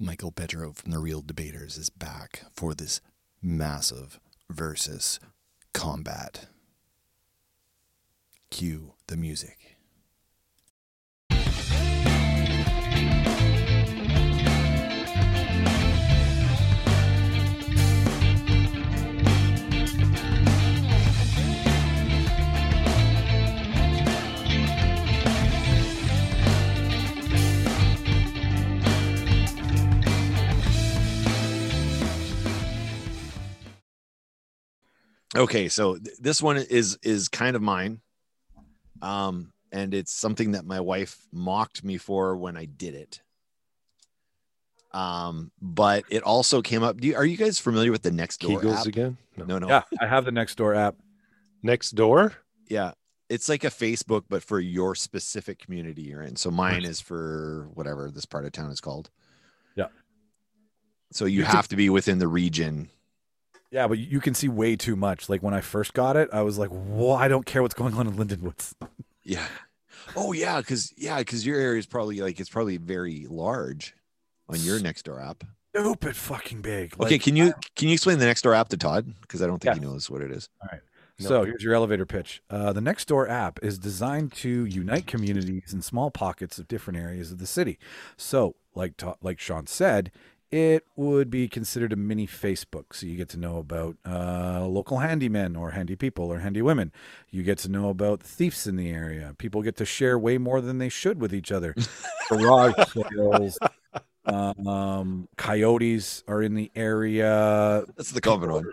Michael Petro from The Real Debaters is back for this massive versus combat. Cue the music. Okay, so th- this one is is kind of mine. Um and it's something that my wife mocked me for when I did it. Um but it also came up. Do you, are you guys familiar with the next door Kegels app? again? No. No, no. Yeah, I have the next door app. Next door? Yeah. It's like a Facebook, but for your specific community you're in. So mine is for whatever this part of town is called. Yeah. So you You have to be within the region. Yeah, but you can see way too much. Like when I first got it, I was like, "Whoa, I don't care what's going on in Lindenwoods." Yeah. Oh yeah, because yeah, because your area is probably like it's probably very large on your next door app. Stupid fucking big. Okay, can you can you explain the next door app to Todd? Because I don't think he Yes. knows what it is. All right. So here's your elevator pitch. Uh, the Nextdoor app is designed to unite communities in small pockets of different areas of the city. So, like Ta- like Sean said, it would be considered a mini Facebook. So you get to know about uh, local handymen or handy people or handy women. You get to know about thieves in the area. People get to share way more than they should with each other. Garage sales. Um, coyotes are in the area That's the common one.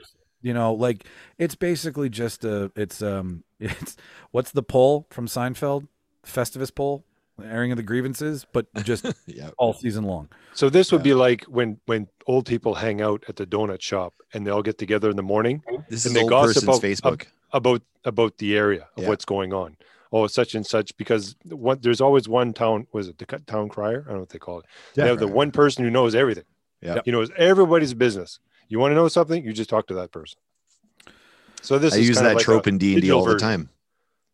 you know like it's basically just a it's um it's what's the pole from seinfeld festivus pole airing of the grievances but just Yeah. all season long So this would be like when when old people hang out at the donut shop and they all get together in the morning This And is they old gossip person's about- Facebook. about about the area of Yeah. what's going on. Oh, such and such because what there's always one town was it the town crier? I don't know what they call it. They have the one person who knows everything. Yeah. He knows everybody's business. You want to know something? You just talk to that person. So this I is use that like trope in D and D digital all the time,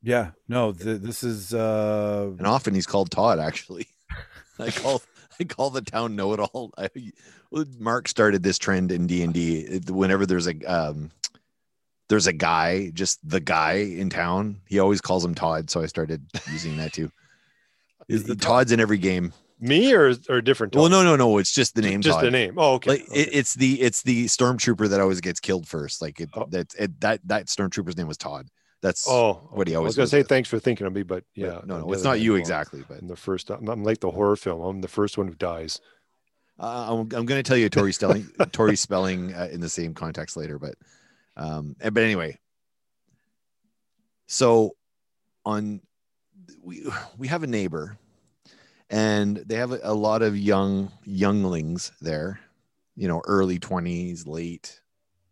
yeah no th- this is uh and often he's called Todd. Actually, I call I call the town know it all. Mark started this trend in D and D. Whenever there's a um, there's a guy, just the guy in town, he always calls him Todd. So I started using that too. Is the Todd's in every game. Me or or a different Well, no, no, no. It's just the name. just Todd. the name. Oh, okay. like okay. it, it's the it's the stormtrooper that always gets killed first. Like it, Oh. that it, that that stormtrooper's name was Todd. That's oh, what he okay. I always was gonna say thanks for thinking of me, but but yeah, no, no, it's not you exactly, but I'm the first. I'm, I'm like the horror film. I'm the first one who dies. uh, I'm, I'm going to tell you Tori spelling Tori spelling uh, in the same context later, but um, eh, but anyway. So, on we we have a neighbor, and they have a, a lot of young younglings there, you know, early twenties, late,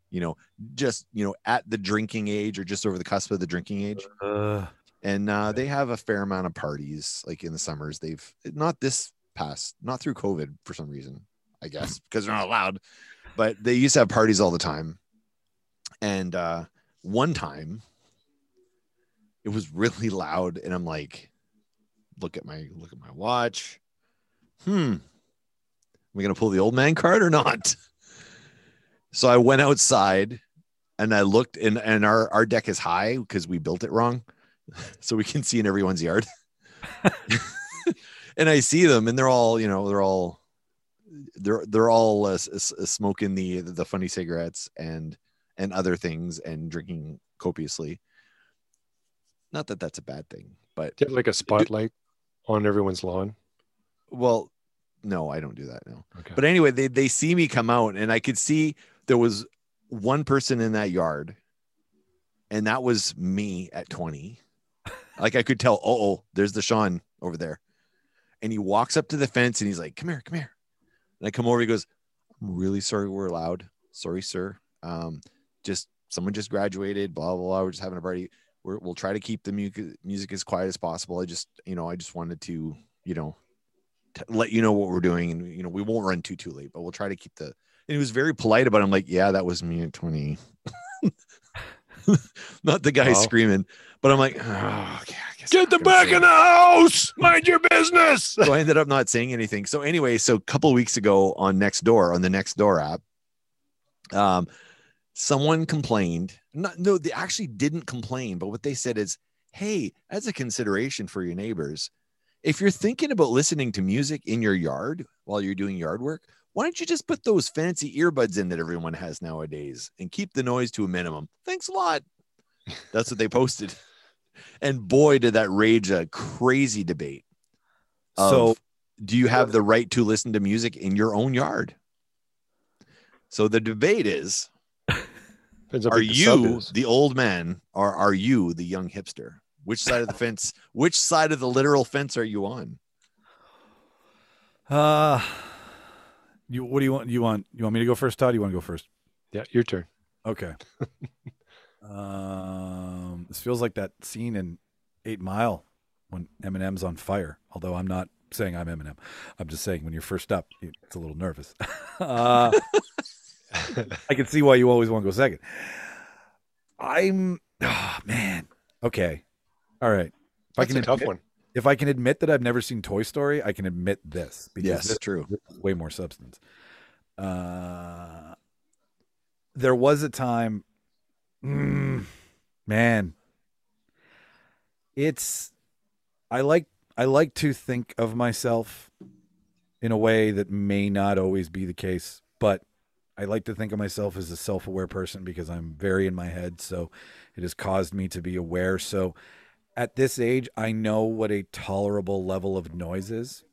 you know, just you know, at the drinking age or just over the cusp of the drinking age. uh, and uh, they have a fair amount of parties like in the summers. They've not this past not through covid for some reason i guess because they're not allowed but they used to have parties all the time. And uh, one time it was really loud and i'm like look at my look at my watch. Hmm. Am we gonna pull the old man card or not so i went outside and i looked and and our our deck is high because we built it wrong so we can see in everyone's yard. and I see them, and they're all, you know, they're all, they're they're all uh, s- smoking the the funny cigarettes and and other things and drinking copiously. Not that that's a bad thing, but Do you have like a spotlight on everyone's lawn? well, no, I don't do that now. Okay. But anyway, they they see me come out, and I could see there was one person in that yard, and that was me at 20. Like I could tell, oh, oh, there's the Sean over there. And he walks up to the fence and he's like, Come here, come here. And I come over, he goes, I'm really sorry we're loud. Sorry, sir. Um, just someone just graduated, blah, blah, blah. We're just having a party. We're, we'll try to keep the mu- music as quiet as possible. I just, you know, I just wanted to, you know, t- let you know what we're doing and you know we won't run too too late but we'll try to keep the and he was very polite about it. i'm like yeah that was me at 20 not the guy Wow. screaming but i'm like oh, okay i guess Get the back in the house. Mind your business. so I ended up not saying anything. So anyway, so a couple weeks ago on next door on the next door app, um, someone complained. Not, no, they actually didn't complain, but what they said is, "Hey, as a consideration for your neighbors, if you're thinking about listening to music in your yard while you're doing yard work." Why don't you just put those fancy earbuds in that everyone has nowadays and keep the noise to a minimum? Thanks a lot. That's what they posted. And boy, did that rage a crazy debate. So- do you have the right to listen to music in your own yard? So the debate is are big the sub you the old man or are you the young hipster? Which side of the fence, which side of the literal fence are you on? Uh, you what do you want? You want you want me to go first, Todd? You want to go first? Yeah, your turn. Okay. um, this feels like that scene in Eight Mile when Eminem's on fire. Although I'm not saying I'm Eminem, I'm just saying when you're first up, it's a little nervous. uh, I can see why you always want to go second. I'm, oh, man. Okay, all right. If I can a tough admit, one. if I can admit that I've never seen Toy Story, I can admit this because Yes, this true. way more substance. Uh, there was a time, mm, man. It's I like I like to think of myself in a way that may not always be the case, but I like to think of myself as a self-aware person because I'm very in my head, so it has caused me to be aware. So at this age, I know what a tolerable level of noise is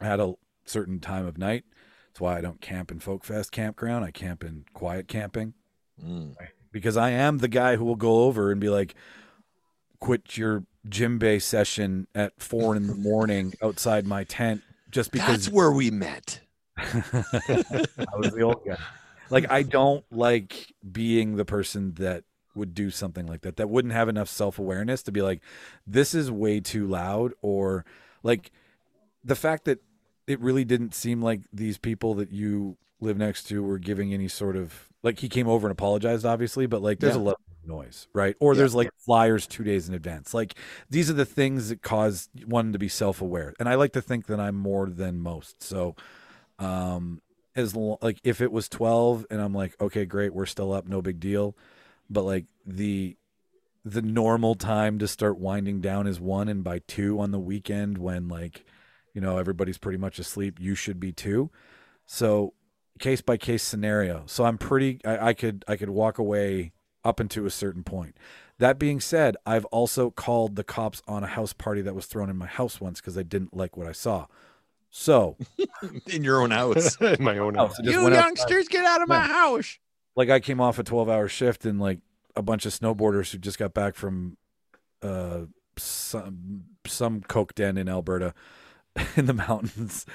at a certain time of night. That's why I don't camp in Folk Fest campground. I camp in quiet camping Mm. because I am the guy who will go over and be like, quit your djembe session at four in the morning outside my tent just because. That's where we met. I was the old guy. Like I don't like being the person that would do something like that. That wouldn't have enough self-awareness to be like this is way too loud or like the fact that it really didn't seem like these people that you live next to were giving any sort of like he came over and apologized obviously, but like there's Yeah. a lot of noise, right? Or Yeah. there's like flyers 2 days in advance. Like these are the things that cause one to be self-aware. And I like to think that I'm more than most. So um as like if it was 12 and i'm like okay great we're still up no big deal but like the the normal time to start winding down is one and by two on the weekend when like you know everybody's pretty much asleep you should be too so case by case scenario so i'm pretty I, I could i could walk away up into a certain point that being said i've also called the cops on a house party that was thrown in my house once because i didn't like what i saw so In your own house. In my own Oh, house. you went outside. youngsters, get out of my house. Like I came off a 12 hour shift and like a bunch of snowboarders who just got back from uh some some coke den in Alberta in the mountains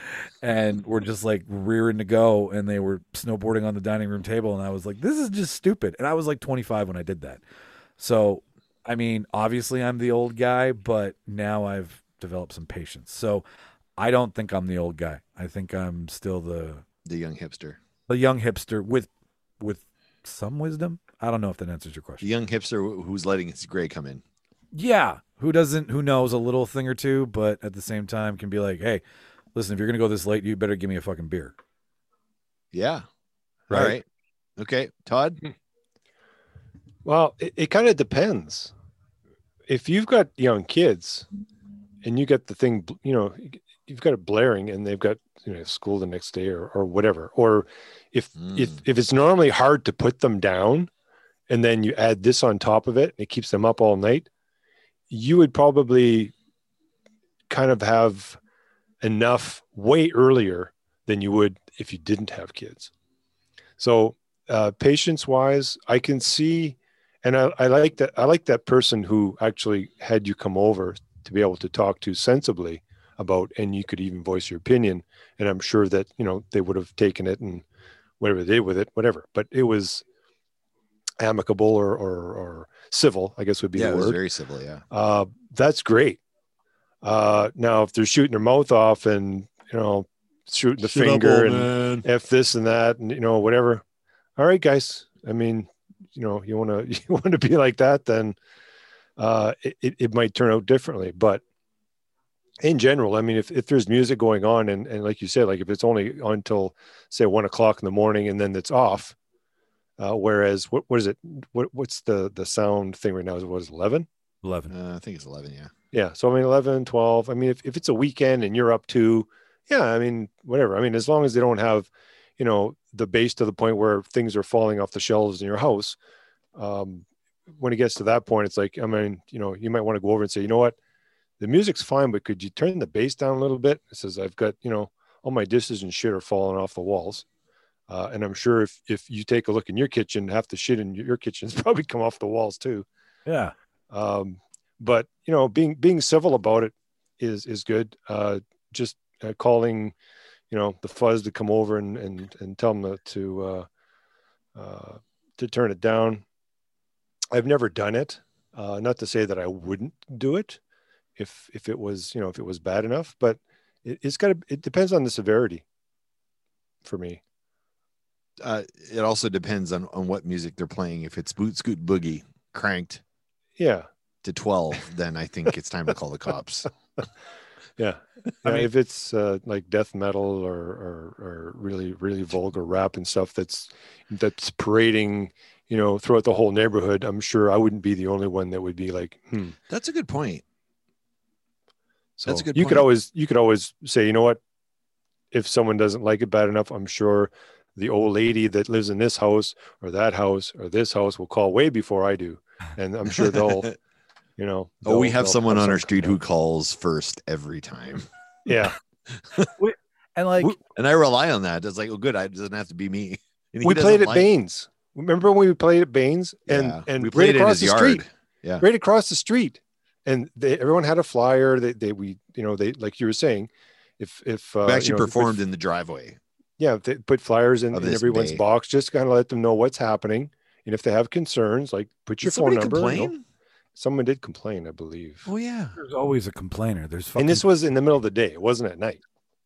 and were just like rearing to go and they were snowboarding on the dining room table and I was like this is just stupid and I was like 25 when I did that. So I mean obviously I'm the old guy but now I've developed some patience. So I don't think I'm the old guy. I think I'm still the The young hipster. a young hipster with with some wisdom. I don't know if that answers your question. The question. young hipster who's letting his gray come in. Yeah, who doesn't who knows a little thing or two, but at the same time can be like, hey, listen, if you're gonna go this late, you better give me a fucking beer. Yeah. Right. All right. Okay. Todd. Hmm. Well, it, it kind of depends. If you've got young kids and you got the thing, you know, you've got it blaring and they've got, you know, school the next day or, or whatever, or if, if, Mm. if it's normally hard to put them down and then you add this on top of it, it keeps them up all night, you would probably kind of have enough way earlier than you would if you didn't have kids. So, uh, patience wise, I can see, and I, I like that. I like that person who actually had you come over to be able to talk to sensibly about, and you could even voice your opinion. And I'm sure that you know they would have taken it and whatever they did with it, whatever. But it was amicable or or, or civil, I guess would be yeah, the it was word. very civil. Yeah. Uh, that's great. Uh, now, if they're shooting their mouth off and you know shooting the finger and f this and that and you know whatever, all right, guys. I mean, you know, you want to you want to be like that, then uh, it, it, it might turn out differently. But in general, I mean, if, if there's music going on and, and like you said, like if it's only until say one o'clock in the morning and then it's off, uh, whereas what, what is it? What, what's the, the sound thing right now? Is what is 11? 11. Uh, I think it's 11. Yeah. Yeah. So I mean, 11, 12. I mean, if, if it's a weekend and you're up to, yeah, I mean, whatever. I mean, as long as they don't have, you know, the bass to the point where things are falling off the shelves in your house. Um, when it gets to that point, it's like, I mean, you know, you might want to go over and say, you know what, the music's fine, but could you turn the bass down a little bit? It says, I've got, you know, all my dishes and shit are falling off the walls. Uh, and I'm sure if, if you take a look in your kitchen, half the shit in your kitchen's probably come off the walls too. Yeah. Um, but you know, being, being civil about it is, is good. Uh, just uh, calling, you know, the fuzz to come over and, and, and tell them to, uh, uh, to turn it down. I've never done it. Uh, not to say that I wouldn't do it if if it was you know if it was bad enough, but it, it's got to. It depends on the severity. For me, Uh, it also depends on, on what music they're playing. If it's Boot Scootin' Boogie cranked yeah, to 12, then I think it's time to call the cops. yeah. I mean- if it's uh, like death metal or, or or really really vulgar rap and stuff that's that's parading, you know, throughout the whole neighborhood, I'm sure I wouldn't be the only one that would be like, hmm. That's a good point. So That's a good you could always you could always say, you know what, if someone doesn't like it bad enough, I'm sure the old lady that lives in this house or that house or this house will call way before I do, and I'm sure they'll, you know. oh, we they'll- have they'll someone on our something street come who calls first every time. Yeah, And like, And I rely on that. It's like, oh, good. I- It doesn't have to be me. We played at like- Baines. Remember when we played at Baines and Yeah, and we right played in across his the yard. street, Yeah. right across the street, and they, everyone had a flyer. They they we you know they like you were saying, if if uh, We you actually know, they put- performed in the driveway. yeah, they put flyers in, in everyone's bay. box, just kind of let them know what's happening, and if they have concerns, like put your Did phone somebody number. you know. Someone did complain, I believe. Oh yeah. there's always a complainer. There's fucking, and this was in the middle of the day. It wasn't at night.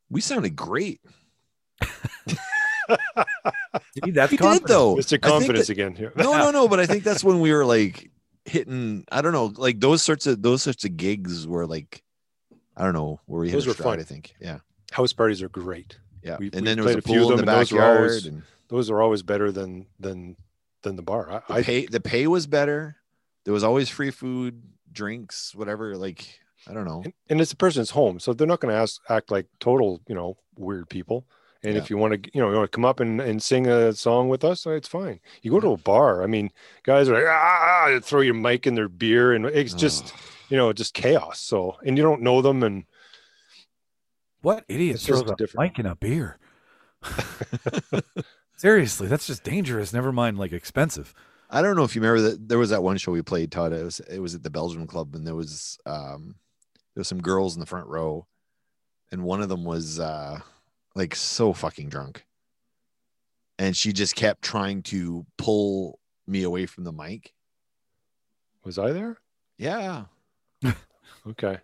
We sounded great. See, that's We did though. Mr. I Confidence that- again here. no, no, no. But I think that's when we were like hitting. I don't know, like those sorts of those sorts of gigs were like, I don't know, where we Those were stride, fun. I think. Yeah, House parties are great. yeah. We- and we then there was a a pool in the and those backyard. always- and Those are always better than than than the bar. I, the I pay the pay was better. There was always free food, drinks, whatever. Like I don't know. and, and it's a person's home, so they're not going to ask act like total, you know, weird people. And Yeah. if you want to, you know, you want to come up and, and sing a song with us, it's fine. You go to a bar. I mean, guys are like, ah, throw your mic in their beer, and it's just, Ugh. you know, just chaos. So, and you don't know them, and What idiot It's just throws a different. mic in a beer? Seriously, that's just dangerous. Never mind, like expensive. I don't know if you remember that there was that one show we played, Todd. It was it was at the Belgium Club, and there was um there was some girls in the front row, and one of them was uh like so fucking drunk, and she just kept trying to pull me away from the mic. was I there? Yeah, Okay,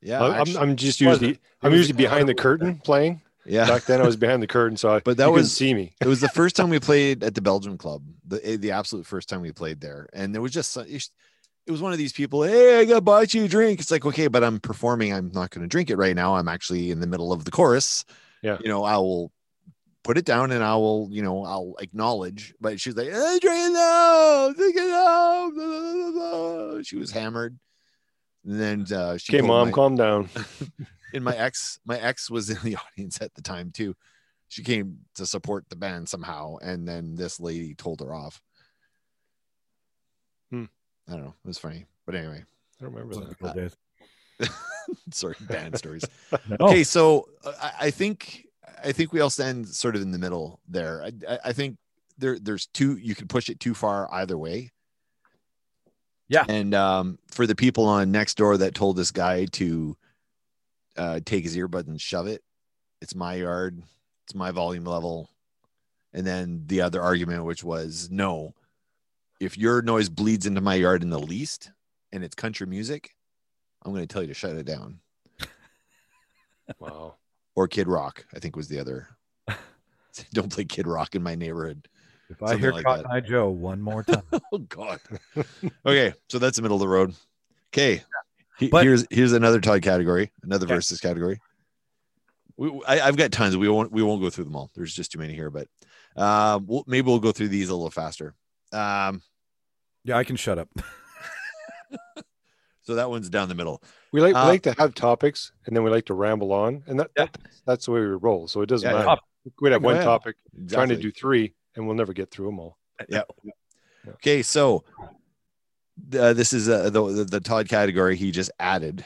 yeah, I'm, I'm just usually? I'm usually behind the curtain playing. yeah. Back then, I was behind the curtain, so I But that was- see me. it was the first time we played at the Belgium Club, the eh, the absolute first time we played there, and there was just it was one of these people. Hey, I got bought you a drink. It's like okay, but I'm performing. I'm not going to drink it right now. I'm actually in the middle of the chorus. Yeah. you know, I will put it down and I will, you know, I'll acknowledge. But she's like, hey, drink it now, drink it blah." She was hammered. And then uh, she Okay, pulled mom, my- calm down. and my ex my ex was in the audience at the time too she came to support the band somehow and then this lady told her off Hmm. i don't know it was funny but anyway I don't remember Those that. The good days. sorry band stories No. okay so uh, I, I think i think we all stand sort of in the middle there i, I, I think there there's two you can push it too far either way Yeah. and um, for the people on next door that told this guy to uh, take his earbud and shove it it's my yard it's my volume level and then the other argument which was no if your noise bleeds into my yard in the least and it's country music i'm going to tell you to shut it down Wow. or Kid Rock, I think was the other. Don't play Kid Rock in my neighborhood. If I hear like Cotton. Eye Joe one more time, Oh God. okay, so that's the middle of the road. Okay. He- But- here's here's another Todd category, another Okay. versus category. We, I, I've got tons. We won't we won't go through them all. There's just too many here, but uh, we'll, maybe we'll go through these a little faster. Um, Yeah, I can shut up. So that one's down the middle. We like, we Uh, like to have topics and then we like to ramble on. And that, Yeah. that that's the way we roll. So it doesn't Yeah, matter. top- We'd have one ahead. topic, trying to do three, and we'll never get through them all. Yeah. Okay, so uh, this is uh, the, the the Todd category he just added.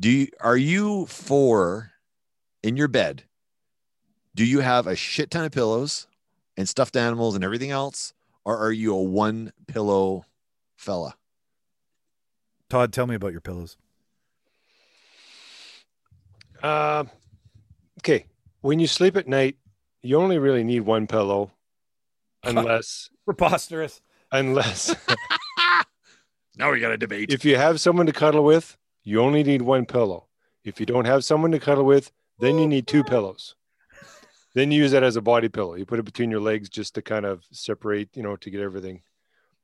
Do you are you for in your bed? Do you have a shit ton of pillows and stuffed animals and everything else, or are you a one pillow fella? Todd, tell me about your pillows. Uh, okay. When you sleep at night, you only really need one pillow, unless Preposterous. unless Now we got a debate. if you have someone to cuddle with, you only need one pillow. If you don't have someone to cuddle with, then you need two pillows. Then you use that as a body pillow. You put it between your legs just to kind of separate, you know, to get everything,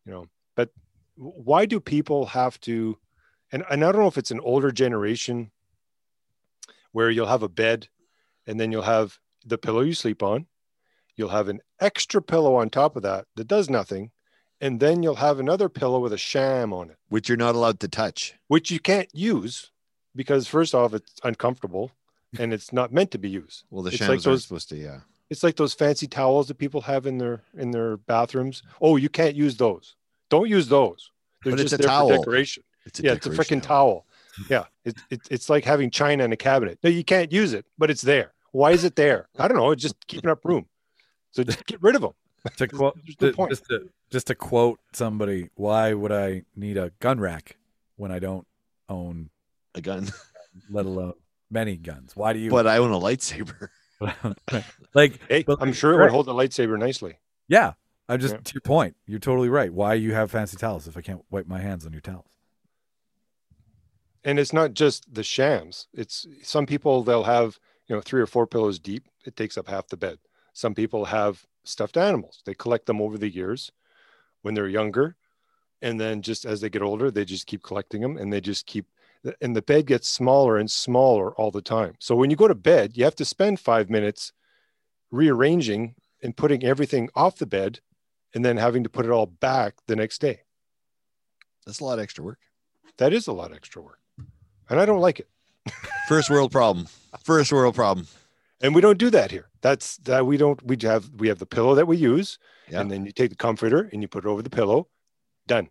you know. But why do people have to? And, and I don't know if it's an older generation where you'll have a bed and then you'll have the pillow you sleep on. You'll have an extra pillow on top of that that does nothing. And then you'll have another pillow with a sham on it which you're not allowed to touch. which you can't use because first off it's uncomfortable and it's not meant to be used Well, the It's shams like those- supposed to. Yeah, it's like those fancy towels that people have in their in their bathrooms oh you can't use those don't use those. They're But it's just a there towel. for decoration. It's yeah it's a freaking towel. yeah it, it, it's like having china in a cabinet. No you can't use it but it's there. Why is it there? I don't know. It's just keeping up room. So just get rid of them To quote, There's no point. just to just to quote somebody, why would I need a gun rack when I don't own, A gun, let alone many guns? Why do you but I own a lightsaber. like? hey but- i'm sure it would hold the lightsaber nicely. Yeah, I'm just Yeah. to your point. You're totally right. Why you have fancy towels if I can't wipe my hands on your towels? and it's not just the shams it's some people they'll have you know three or four pillows deep it takes up half the bed some people have stuffed animals they collect them over the years when they're younger and then just as they get older they just keep collecting them and they just keep and the bed gets smaller and smaller all the time so when you go to bed you have to spend five minutes rearranging and putting everything off the bed and then having to put it all back the next day That's a lot of extra work. that is a lot of extra work and i don't like it First world problem. First world problem. and we don't do that here that's that we don't we have we have the pillow that we use Yeah. and then you take the comforter and you put it over the pillow done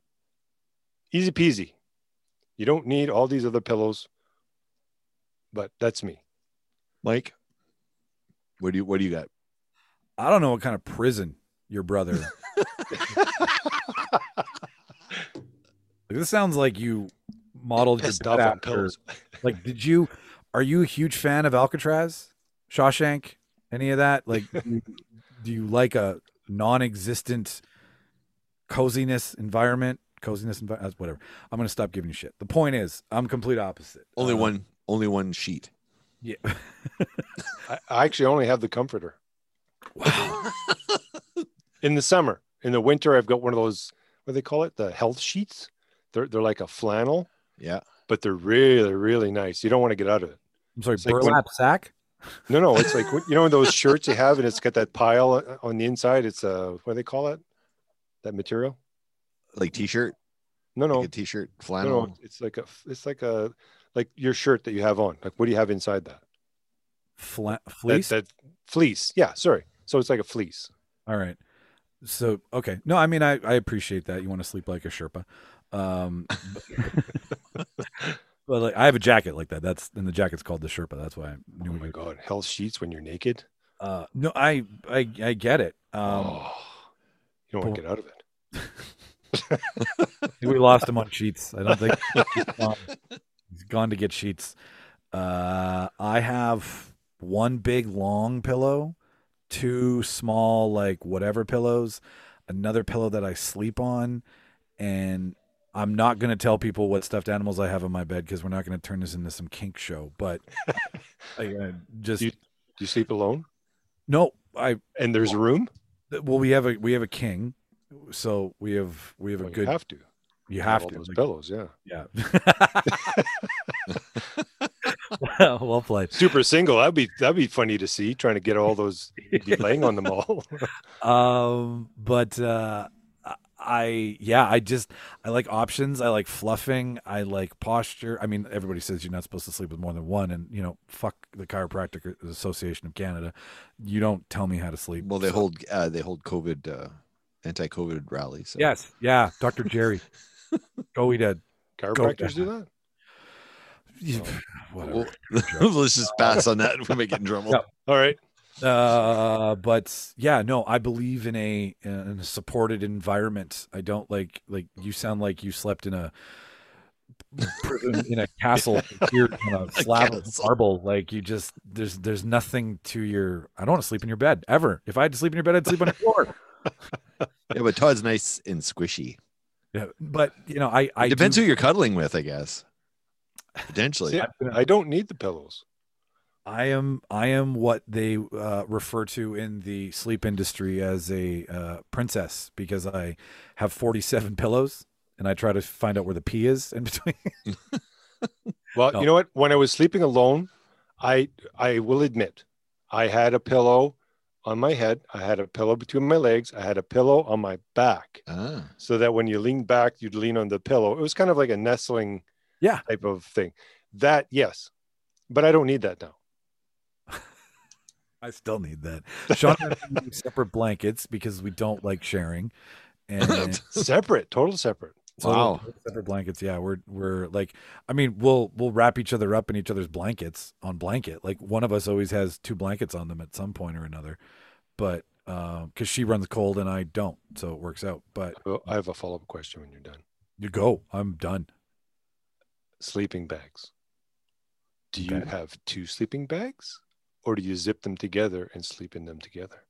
easy peasy you don't need all these other pillows but that's me Mike, what do you what do you got? I don't know what kind of prison your brother. this sounds like you modeled your pissed bed off on after- Like, did you? Are you a huge fan of Alcatraz, Shawshank, any of that? Like, do you, like a non-existent coziness environment? Coziness environment, whatever. I'm gonna stop giving you shit. The point is, I'm complete opposite. Only Uh, one only one sheet. Yeah. I, I actually only have the comforter wow. In the summer in the winter i've got one of those what do they call it the health sheets they're, they're like a flannel Yeah. but they're really really nice you don't want to get out of it I'm sorry. It's like when- burlap sack. no no it's like you know those shirts you have and it's got that pile uh, on the inside it's a what do they call it that material Like t-shirt. no no Like a t-shirt, flannel. no, it's like a it's like a like your shirt that you have on. Like what do you have inside that? Fla- That- That, fleece. Yeah, sorry. So it's like a fleece. All right. So okay. No, I mean I, I appreciate that. You want to sleep like a Sherpa. Um but, but, like I have a jacket like that. That's and the jacket's called the Sherpa. That's why I knew Oh my god, hell sheets when you're naked. Uh no, I I I get it. Um oh, you don't want to get out of it. We lost him on sheets. I don't think he's gone, he's gone to get sheets. Uh I have one big long pillow, two small like whatever pillows, another pillow that I sleep on, and I'm not going to tell people what stuffed animals I have in my bed because we're not going to turn this into some kink show. But I, uh, just You- Do you sleep alone? no, I And there's a room? well we have a we have a king, so we have we have a Well, you good have to. You have all to. those like, pillows. Yeah, yeah. well, well played. super single. That'd be that'd be funny to see. Trying to get all those be laying on them all. Um, but uh, I yeah, I just I like options. I like fluffing. I like posture. I mean, everybody says you're not supposed to sleep with more than one, and you know, fuck the Chiropractic Association of Canada. You don't tell me how to sleep. Well, they So- hold uh, they hold COVID uh, anti-COVID rallies. So. Yes, yeah, Dr. Jerry. Go eat a Chiropractors do that. whatever. Well, let's just pass on that. We might get in trouble. Yeah. All right. uh but yeah no i believe in a in a supported environment i don't like like you sound like you slept in a prison in a castle here on a slab of castle. marble like you just there's there's nothing to your i don't want to sleep in your bed ever if i had to sleep in your bed i'd sleep on the floor Yeah, but Todd's nice and squishy. yeah, but you know i i It depends do, who you're cuddling with, I guess. Potentially. See, I don't need the pillows. I am I am what they uh, refer to in the sleep industry as a uh, princess because I have 47 pillows and I try to find out where the P is in between. Well, No. you know what? When I was sleeping alone, I I will admit, I had a pillow on my head. I had a pillow between my legs. I had a pillow on my back, Ah. so that when you lean back, you'd lean on the pillow. It was kind of like a nestling Yeah. type of thing. That yes, but I don't need that now. I still need that. Sean and I use separate blankets because we don't like sharing. And Separate, total separate. so Wow. separate blankets. Yeah, we're we're like I mean, we'll we'll wrap each other up in each other's blankets on blanket. Like one of us always has two blankets on them at some point or another. But um cuz she runs cold and I don't, so it works out. But Well, I have a follow up question when you're done. you go. I'm done. Sleeping bags. Do you Okay. have two sleeping bags, or do you zip them together and sleep in them together?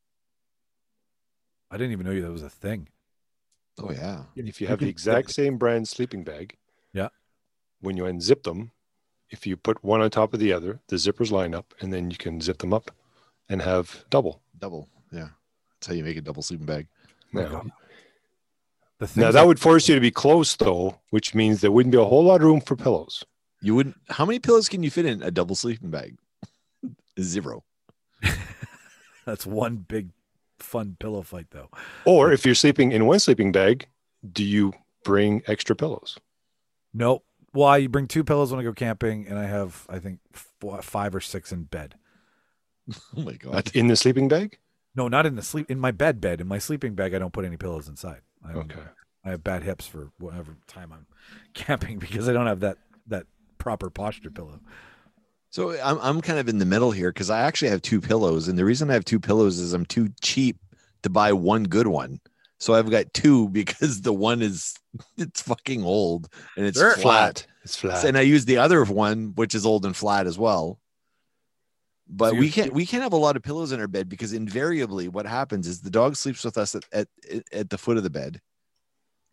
I didn't even know that was a thing. Oh yeah. if you You have the exact same brand sleeping bag, Yeah. when you unzip them, if you put one on top of the other, the zippers line up, and then you can zip them up and have double. Double. Yeah. That's how you make a double sleeping bag. Oh Now, God. Um, The now things that would force you to be close, though, which means there wouldn't be a whole lot of room for pillows. You wouldn't how many pillows can you fit in a double sleeping bag? Zero. that's one big fun pillow fight though. Or if you're sleeping in one sleeping bag, do you bring extra pillows? Nope. Well, I bring two pillows when I go camping, and I have I think four, five or six in bed. Oh my god. In the sleeping bag? No, not in the sleep in my bed bed. In my sleeping bag, I don't put any pillows inside. I, Okay. I have bad hips for whatever time I'm camping because I don't have that that proper posture pillow. So I'm I'm kind of in the middle here because I actually have two pillows, and the reason I have two pillows is I'm too cheap to buy one good one. So I've got two because the one is it's fucking old and it's Sure. flat. It's flat. And I use the other one, which is old and flat as well. But So we can't we can't have a lot of pillows in our bed because invariably what happens is the dog sleeps with us at, at, at the foot of the bed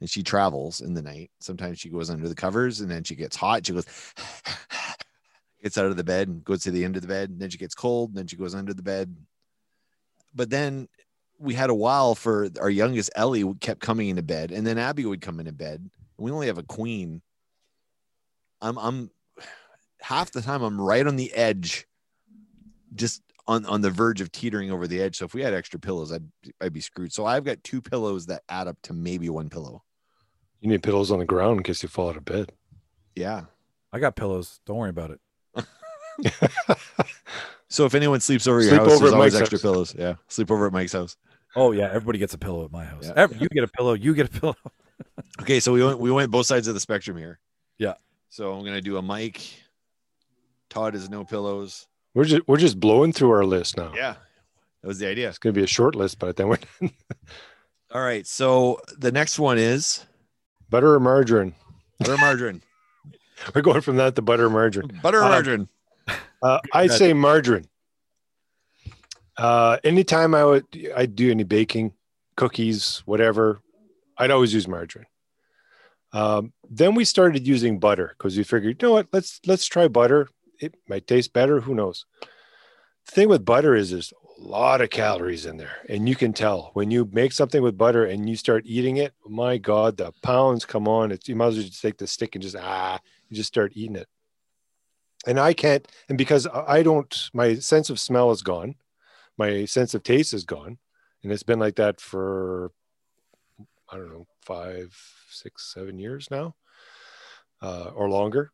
and she travels in the night. Sometimes she goes under the covers and then she gets hot. She goes gets out of the bed and goes to the end of the bed. And then she gets cold. And then she goes under the bed. But then we had a while for our youngest Ellie kept coming into bed, and then Abby would come into bed. We only have a queen. I'm I'm half the time I'm right on the edge, just on on the verge of teetering over the edge. So if we had extra pillows, I'd I'd be screwed. So I've got two pillows that add up to maybe one pillow. you need pillows on the ground in case you fall out of bed. Yeah. I got pillows. Don't worry about it. So if anyone sleeps over your Sleep house, over there's always Mike's extra house. pillows. Yeah. Sleep over at Mike's house. Oh yeah, everybody gets a pillow at my house. Yeah. Every- you get a pillow. You get a pillow. Okay, so we went we went both sides of the spectrum here. Yeah. So I'm gonna do a Mike. Todd is no pillows. We're just we're just blowing through our list now. Yeah. That was the idea. It's gonna be a short list, but then we're. All right. So the next one is butter or margarine. butter or margarine. We're going from that to butter or margarine. butter or Um, margarine. Uh, I'd say margarine. Uh, anytime I would I do any baking, cookies, whatever, I'd always use margarine. Um, then we started using butter because we figured, you know what, let's let's try butter. It might taste better. Who knows? The thing with butter is there's a lot of calories in there. And you can tell when you make something with butter and you start eating it, my God, the pounds come on. It's, you might as well just take the stick and just, ah, you just start eating it. And I can't, and because I don't, my sense of smell is gone, my sense of taste is gone. And it's been like that for, I don't know, five, six, seven years now uh, or longer.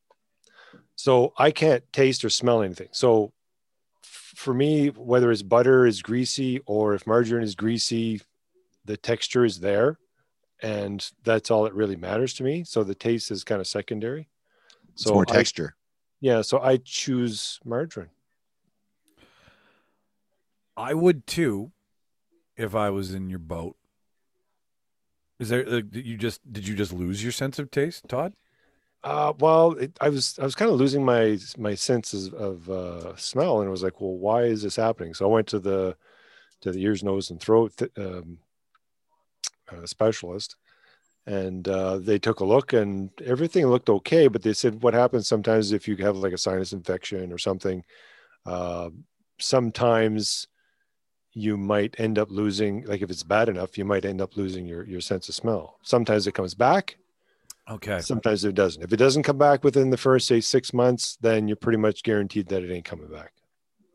So I can't taste or smell anything. So for me, whether it's butter is greasy or if margarine is greasy, the texture is there. And that's all that really matters to me. So the taste is kind of secondary. It's So more I- texture. yeah, so I choose margarine. I would too, if I was in your boat. Is there? Did you just did you just lose your sense of taste, Todd? Uh, well, it, I was I was kind of losing my my senses of uh, smell, and it was like, well, why is this happening? So I went to the to the ears, nose, and throat th- um, uh, specialist, and uh, they took a look, and everything looked okay. But they said, what happens sometimes if you have like a sinus infection or something? Uh, sometimes you might end up losing, like if it's bad enough, you might end up losing your your sense of smell. Sometimes it comes back, Okay. Sometimes it doesn't. If it doesn't come back within the first say six months, then you're pretty much guaranteed that it ain't coming back.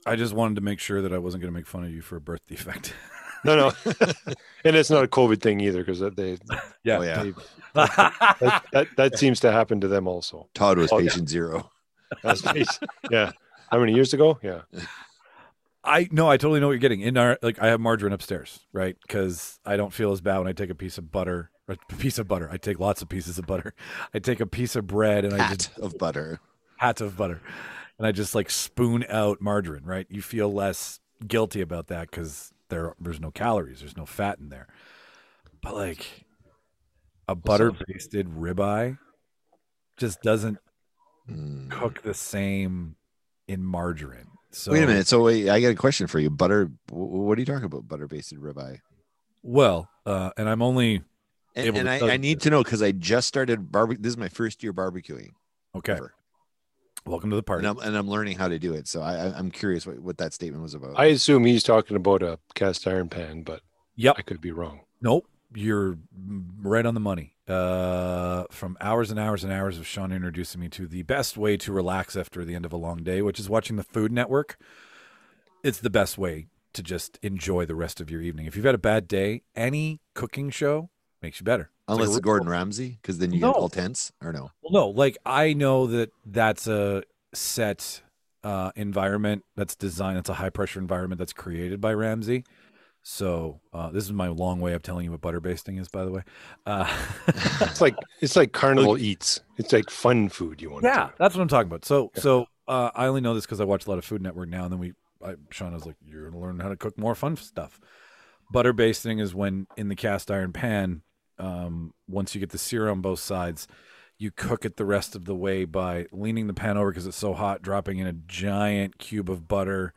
I just wanted to make sure that I wasn't going to make fun of you for a birth defect. No, no, and it's not a COVID thing either because they, yeah. Oh, yeah. they that, that that seems to happen to them also. Todd was Oh, yeah. patient zero. That's yeah. How many years ago? Yeah. I no, I totally know what you're getting. In our like, I have margarine upstairs, right? Because I don't feel as bad when I take a piece of butter, a piece of butter. I take lots of pieces of butter. I take a piece of bread and I just of butter. hats of butter, and I just like spoon out margarine. Right? You feel less guilty about that because there there's no calories, there's no fat in there. But like a butter basted ribeye just doesn't Mm. cook the same in margarine. So Wait a minute. So wait, I got a question for you. Butter. What are you talking about? Butter basted ribeye. Well, uh, and I'm only And, Able and to I, I need to know because I just started barbecue. This is my first year barbecuing. okay. ever. Welcome to the party. And I'm, and I'm learning how to do it. So I, I- I'm curious what, what that statement was about. I assume he's talking about a cast iron pan, but Yep. I could be wrong. Nope. You're right on the money. Uh, from hours and hours and hours of Sean introducing me to the best way to relax after the end of a long day, which is watching the Food Network. It's the best way to just enjoy the rest of your evening. If you've had a bad day, any cooking show makes you better. It's Unless a it's. Gordon Ramsay, because then you No. get all tense or no. Well, no, like I know that that's a set uh, environment that's designed. It's a high pressure environment that's created by Ramsay. So uh, this is my long way of telling you what butter basting is, by the way. Uh, It's like it's like carnival eats. It's like fun food you want. yeah, to that's what I'm talking about. So so uh, I only know this because I watch a lot of Food Network now, and then we, I, Sean was like, "You're gonna learn how to cook more fun stuff." Butter basting is when in the cast iron pan, um, once you get the sear on both sides, you cook it the rest of the way by leaning the pan over because it's so hot, dropping in a giant cube of butter,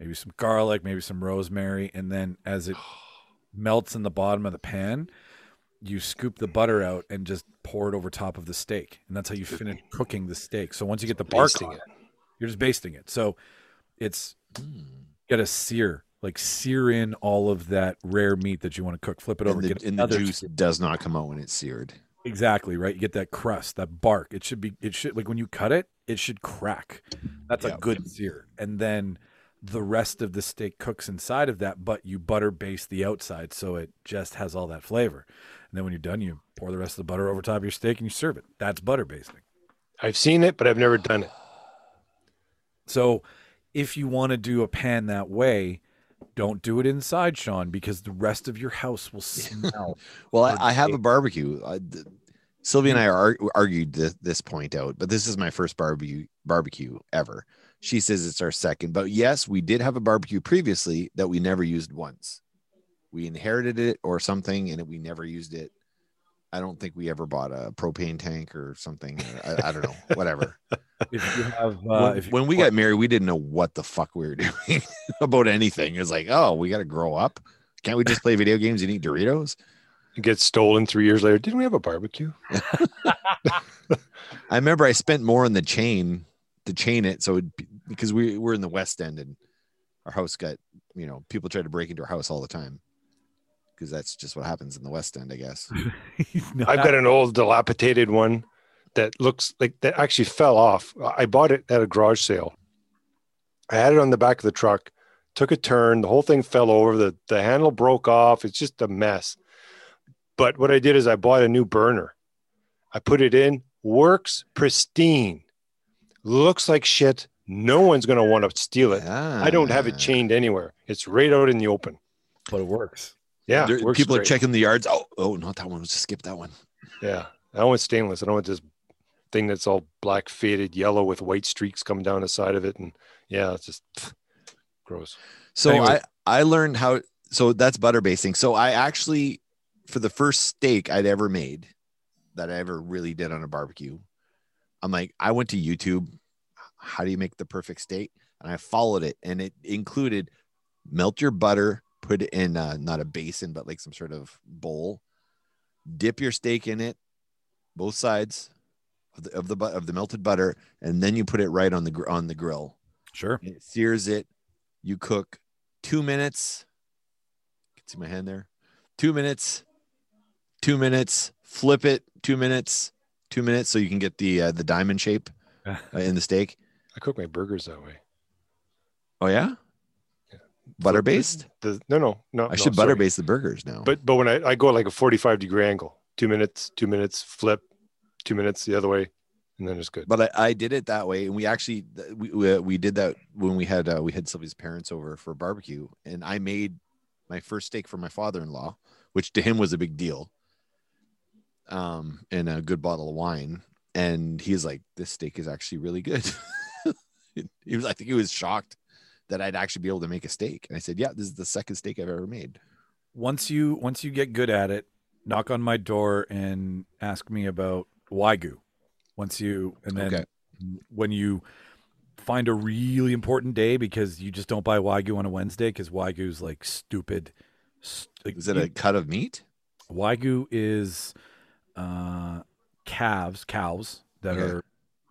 maybe some garlic, maybe some rosemary, and then as it melts in the bottom of the pan, you scoop the butter out and just pour it over top of the steak, and that's how you finish cooking the steak. So once you get the bark on you're just basting it. So it's Hmm. got to sear, like sear in all of that rare meat that you want to cook. Flip it over, And the, get and the another juice sear. does not come out when it's seared. Exactly right. You get that crust, that bark. It should be. It should like when you cut it, it should crack. That's a good sear, and then the rest of the steak cooks inside of that. But you butter base the outside, so it just has all that flavor. And then when you're done, you pour the rest of the butter over top of your steak and you serve it. That's butter basting. I've seen it, but I've never done it. So if you want to do a pan that way, don't do it inside, Sean, because the rest of your house will smell. Well, I, I have a barbecue. I, th- Sylvia and mm. I ar- argued this, this point out, but this is my first barbecue barbecue ever. She says it's our second, but yes, we did have a barbecue previously that we never used once. We inherited it or something, and we never used it. I don't think we ever bought a propane tank or something. I, I don't know, whatever. if you have, uh, when, if you, when we got married, we didn't know what the fuck we were doing about anything. It's like, oh, we got to grow up. Can't we just play video games and eat Doritos? It gets stolen three years later. Didn't we have a barbecue? I remember I spent more on the chain to chain it, so it'd be, because we were in the West End and our house got you know, people tried to break into our house all the time because that's just what happens in the West End, I guess. He's not- I've got an old dilapidated one that looks like that actually fell off. I bought it at a garage sale. I had it on the back of the truck, took a turn, the whole thing fell over, the, the handle broke off. It's just a mess. But what I did is I bought a new burner. I put it in, works pristine, looks like shit. No one's going to want to steal it. I don't have it chained anywhere. It's right out in the open. but it works. Yeah. There- people are checking the yards. Oh, oh, not that one. Let's just skip that one. Yeah. I don't want stainless. I don't want this thing that's all black faded yellow with white streaks coming down the side of it. And yeah, it's just gross. So Anyway. I I learned how. So that's butter basting. So I actually, for the first steak I'd ever made, that I ever really did on a barbecue, I'm like, I went to YouTube. How do you make the perfect steak? And I followed it, and it included melt your butter, put it in uh, not a basin, but like some sort of bowl. Dip your steak in it, both sides of the of the, of the melted butter, and then you put it right on the gr- on the grill Sure. and it sears it. You cook two minutes. Can see my hand there. Two minutes. Two minutes. Flip it. Two minutes. Two minutes, so you can get the uh, the diamond shape uh, in the steak. I cook my burgers that way. Oh Yeah. Butter based. The, no, no, no. I no, should butter sorry. base the burgers now. But but when I, I go like a 45 degree angle, two minutes, two minutes, flip, two minutes the other way, and then it's good. but I, I did it that way, and we actually we we, we did that when we had uh, we had Sylvie's parents over for barbecue, and I made my first steak for my father-in-law, which to him was a big deal. Um, and a good bottle of wine, and he's like, "This steak is actually really good." he was, I think, he was shocked that I'd actually be able to make a steak, and I said, "Yeah, this is the second steak I've ever made." Once you once you get good at it, knock on my door and ask me about wagyu. Once you and then Okay. when you find a really important day because you just don't buy wagyu on a Wednesday because wagyu's like stupid. st- Is it a cut of meat? Wagyu is uh, calves, cows that Okay. are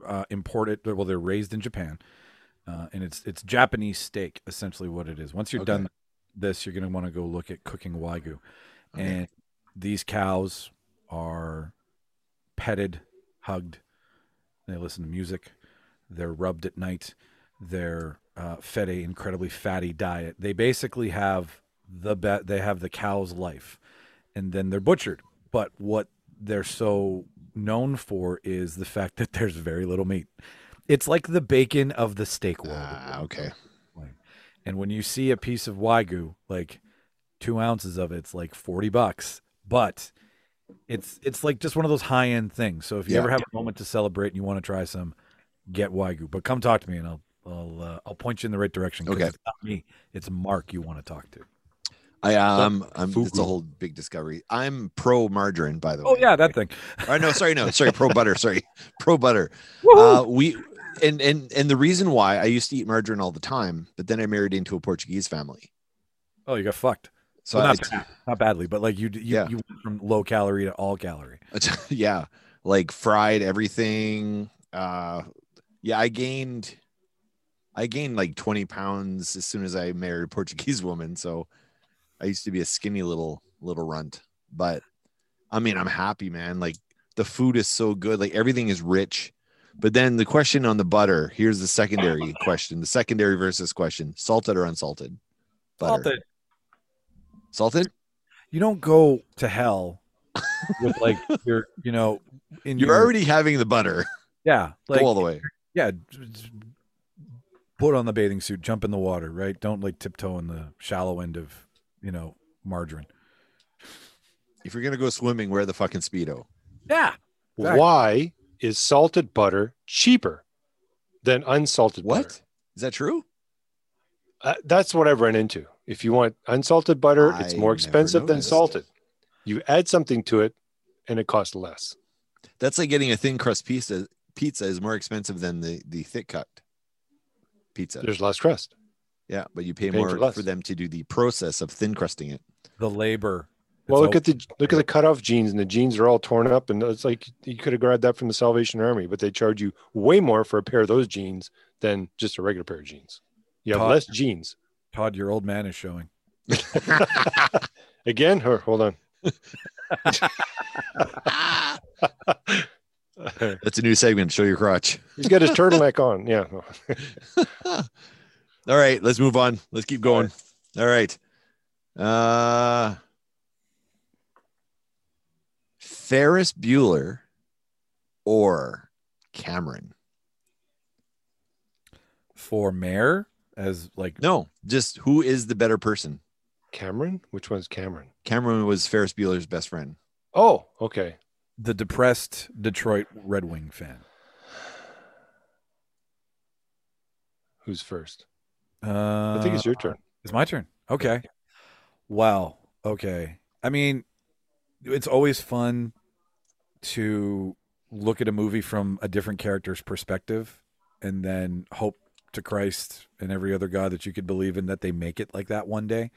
uh, imported. Well, they're raised in Japan, uh, and it's it's Japanese steak essentially what it is. Once you're Okay. done this, you're going to want to go look at cooking wagyu, Okay. and these cows are petted, hugged. They listen to music. They're rubbed at night. They're uh, fed a incredibly fatty diet. They basically have the be- They have the cow's life, and then they're butchered. But what they're so known for is the fact that there's very little meat. It's like the bacon of the steak world. Ah, okay. And when you see a piece of wagyu, like two ounces of it's like forty bucks, but it's it's like just one of those high end things. So if you Yeah. ever have a moment to celebrate and you want to try some, get wagyu. But come talk to me and I'll I'll uh, I'll point you in the right direction. Okay. it's not me, it's Mark you want to talk to. I um, I'm, Fugu. it's a whole big discovery. I'm pro margarine, by the way. Oh yeah, that thing. Or no, sorry, no, sorry, pro butter. Sorry, pro butter. Uh, we and and and the reason why I used to eat margarine all the time, but then I married into a Portuguese family. oh, you got fucked. So Well, I, not, bad, not badly, but like you you, Yeah. you went from low calorie to all calorie. yeah, like fried everything. Uh, yeah, I gained, I gained like 20 pounds as soon as I married a Portuguese woman. So I used to be a skinny little little runt, but I mean, I'm happy, man. Like the food is so good, like everything is rich. But then the question on the butter, here's the secondary question, the secondary versus question: salted or unsalted? Butter. Salted. Salted? You don't go to hell with like your you know in You're your, already having the butter. yeah like Go all the way. yeah, j- j- put on the bathing suit, jump in the water, right? Don't like tiptoe in the shallow end of, you know, margarine. If you're gonna go swimming, wear the fucking speedo. Yeah. Exactly. Why is salted butter cheaper than unsalted butter? What is that true? Uh, that's what I've run into. If you want unsalted butter, it's more expensive than salted. You add something to it, and it costs less. That's like getting a thin crust pizza. Pizza is more expensive than the the thick cut pizza. There's less crust. yeah, but you pay Paying more for for, them to do the process of thin crusting it. The labor. Well, It's look all- at the look at the cutoff jeans, and the jeans are all torn up, and it's like you could have grabbed that from the Salvation Army, but they charge you way more for a pair of those jeans than just a regular pair of jeans. You have Todd- less jeans. Todd, your old man is showing. Again? Or hold on. That's a new segment. Show your crotch. He's got his turtleneck on. Yeah. All right, let's move on. Let's keep going. All right. Uh Ferris Bueller or Cameron? For mayor, as like No, just who is the better person? Cameron? Which one's Cameron? Cameron was Ferris Bueller's best friend. Oh, okay. the depressed Detroit Red Wing fan. Who's first? Uh, I think it's your turn. It's my turn. Okay. Wow. Okay. I mean, it's always fun to look at a movie from a different character's perspective and then hope to Christ and every other God that you could believe in that they make it like that one day.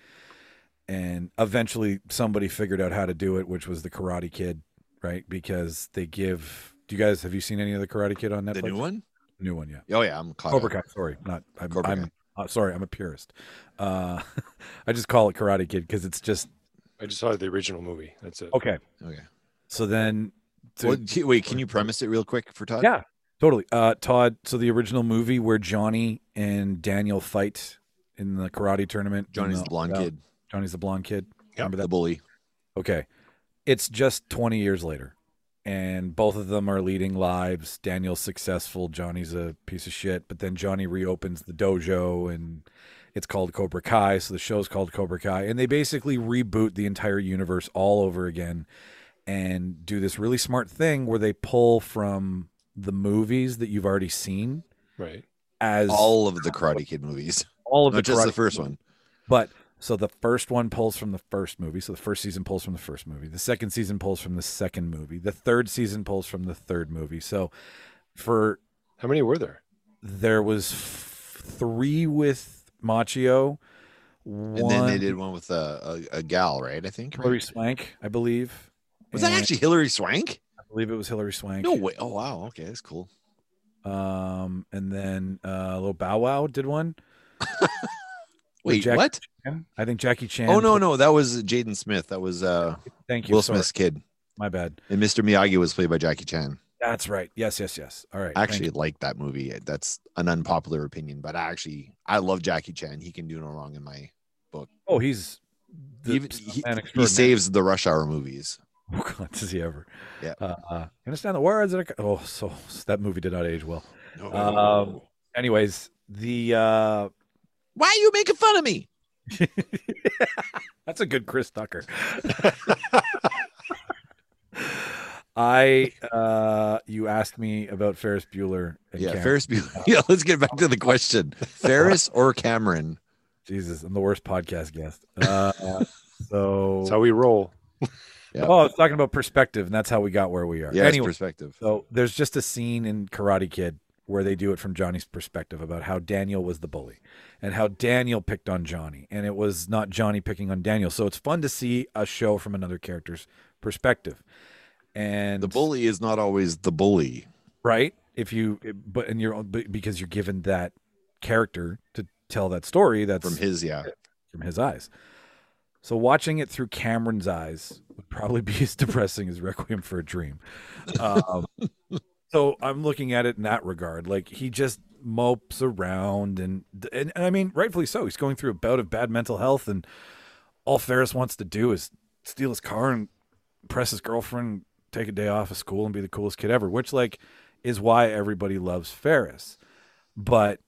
And eventually somebody figured out how to do it, which was the Karate Kid, right? Because they give. Do you guys have you seen any of the Karate Kid on Netflix? The new one? New one, yeah. Oh yeah, I'm caught Cobra. Kai. Sorry, not. I'm. Cobra I'm Kai. uh, sorry, I'm a purist. Uh, I just call it Karate Kid because it's just I just saw the original movie. That's it. okay. Okay. So then, to- Well, wait, can you premise it real quick for Todd? yeah, totally. Uh, Todd. So the original movie where Johnny and Daniel fight in the karate tournament. Johnny's the blonde uh, kid, Johnny's the blonde kid. Remember the bully. Okay. It's just 20 years later. And both of them are leading lives. Daniel's successful. Johnny's a piece of shit. But then Johnny reopens the dojo and it's called Cobra Kai. So the show's called Cobra Kai. And they basically reboot the entire universe all over again and do this really smart thing where they pull from the movies that you've already seen Right. as All of the Karate Kid movies, all of not the just the first one. but so the first one pulls from the first movie. So the first season pulls from the first movie. The second season pulls from the second movie. The third season pulls from the third movie. So for How many were there? there was f- three with Macchio, one And then they did one with a, a, a gal, right? I think. Hilary Right? Swank, I believe. Was that actually Hilary Swank? I believe it was Hilary Swank. No way. Oh wow. Okay, that's cool. Um, and then uh, little Bow Wow did one. Wait, Jack- what? I think Jackie Chan. Oh no, no, that was Jaden Smith. That was uh Thank you. Will Sorry. Smith's kid, My bad. and Mr. Miyagi was played by Jackie Chan. That's right. Yes, yes, yes. All right. I actually like that movie. That's an unpopular opinion, but I actually I love Jackie Chan. He can do no wrong in my. Book. Oh, he's the he, he saves the Rush Hour movies. Oh God, does he ever? Yeah. Uh, uh, understand the words that are, oh, so that movie did not age well. No. Um, anyways, the uh, Why are you making fun of me? that's a good Chris Tucker. I uh, you asked me about Ferris Bueller. And Yeah, Cameron. Ferris Bueller. Yeah, let's get back to the question: Ferris or Cameron? Jesus, I'm the worst podcast guest. Uh, so That's how we roll. Yeah. oh, I was talking about perspective, and that's how we got where we are. Yeah, anyway, perspective. So there's just a scene in Karate Kid where they do it from Johnny's perspective about how Daniel was the bully and how Daniel picked on Johnny and it was not Johnny picking on Daniel. So it's fun to see a show from another character's perspective. And The bully is not always the bully. right? If you but and you're because you're given that character to tell that story that's From his, yeah. from his eyes. So watching it through Cameron's eyes would probably be as depressing as Requiem for a Dream. Um, so I'm looking at it in that regard. Like he just mopes around, and, and and I mean, rightfully so. He's going through a bout of bad mental health, and all Ferris wants to do is steal his car and press his girlfriend, take a day off of school, and be the coolest kid ever. Which like is why everybody loves Ferris. But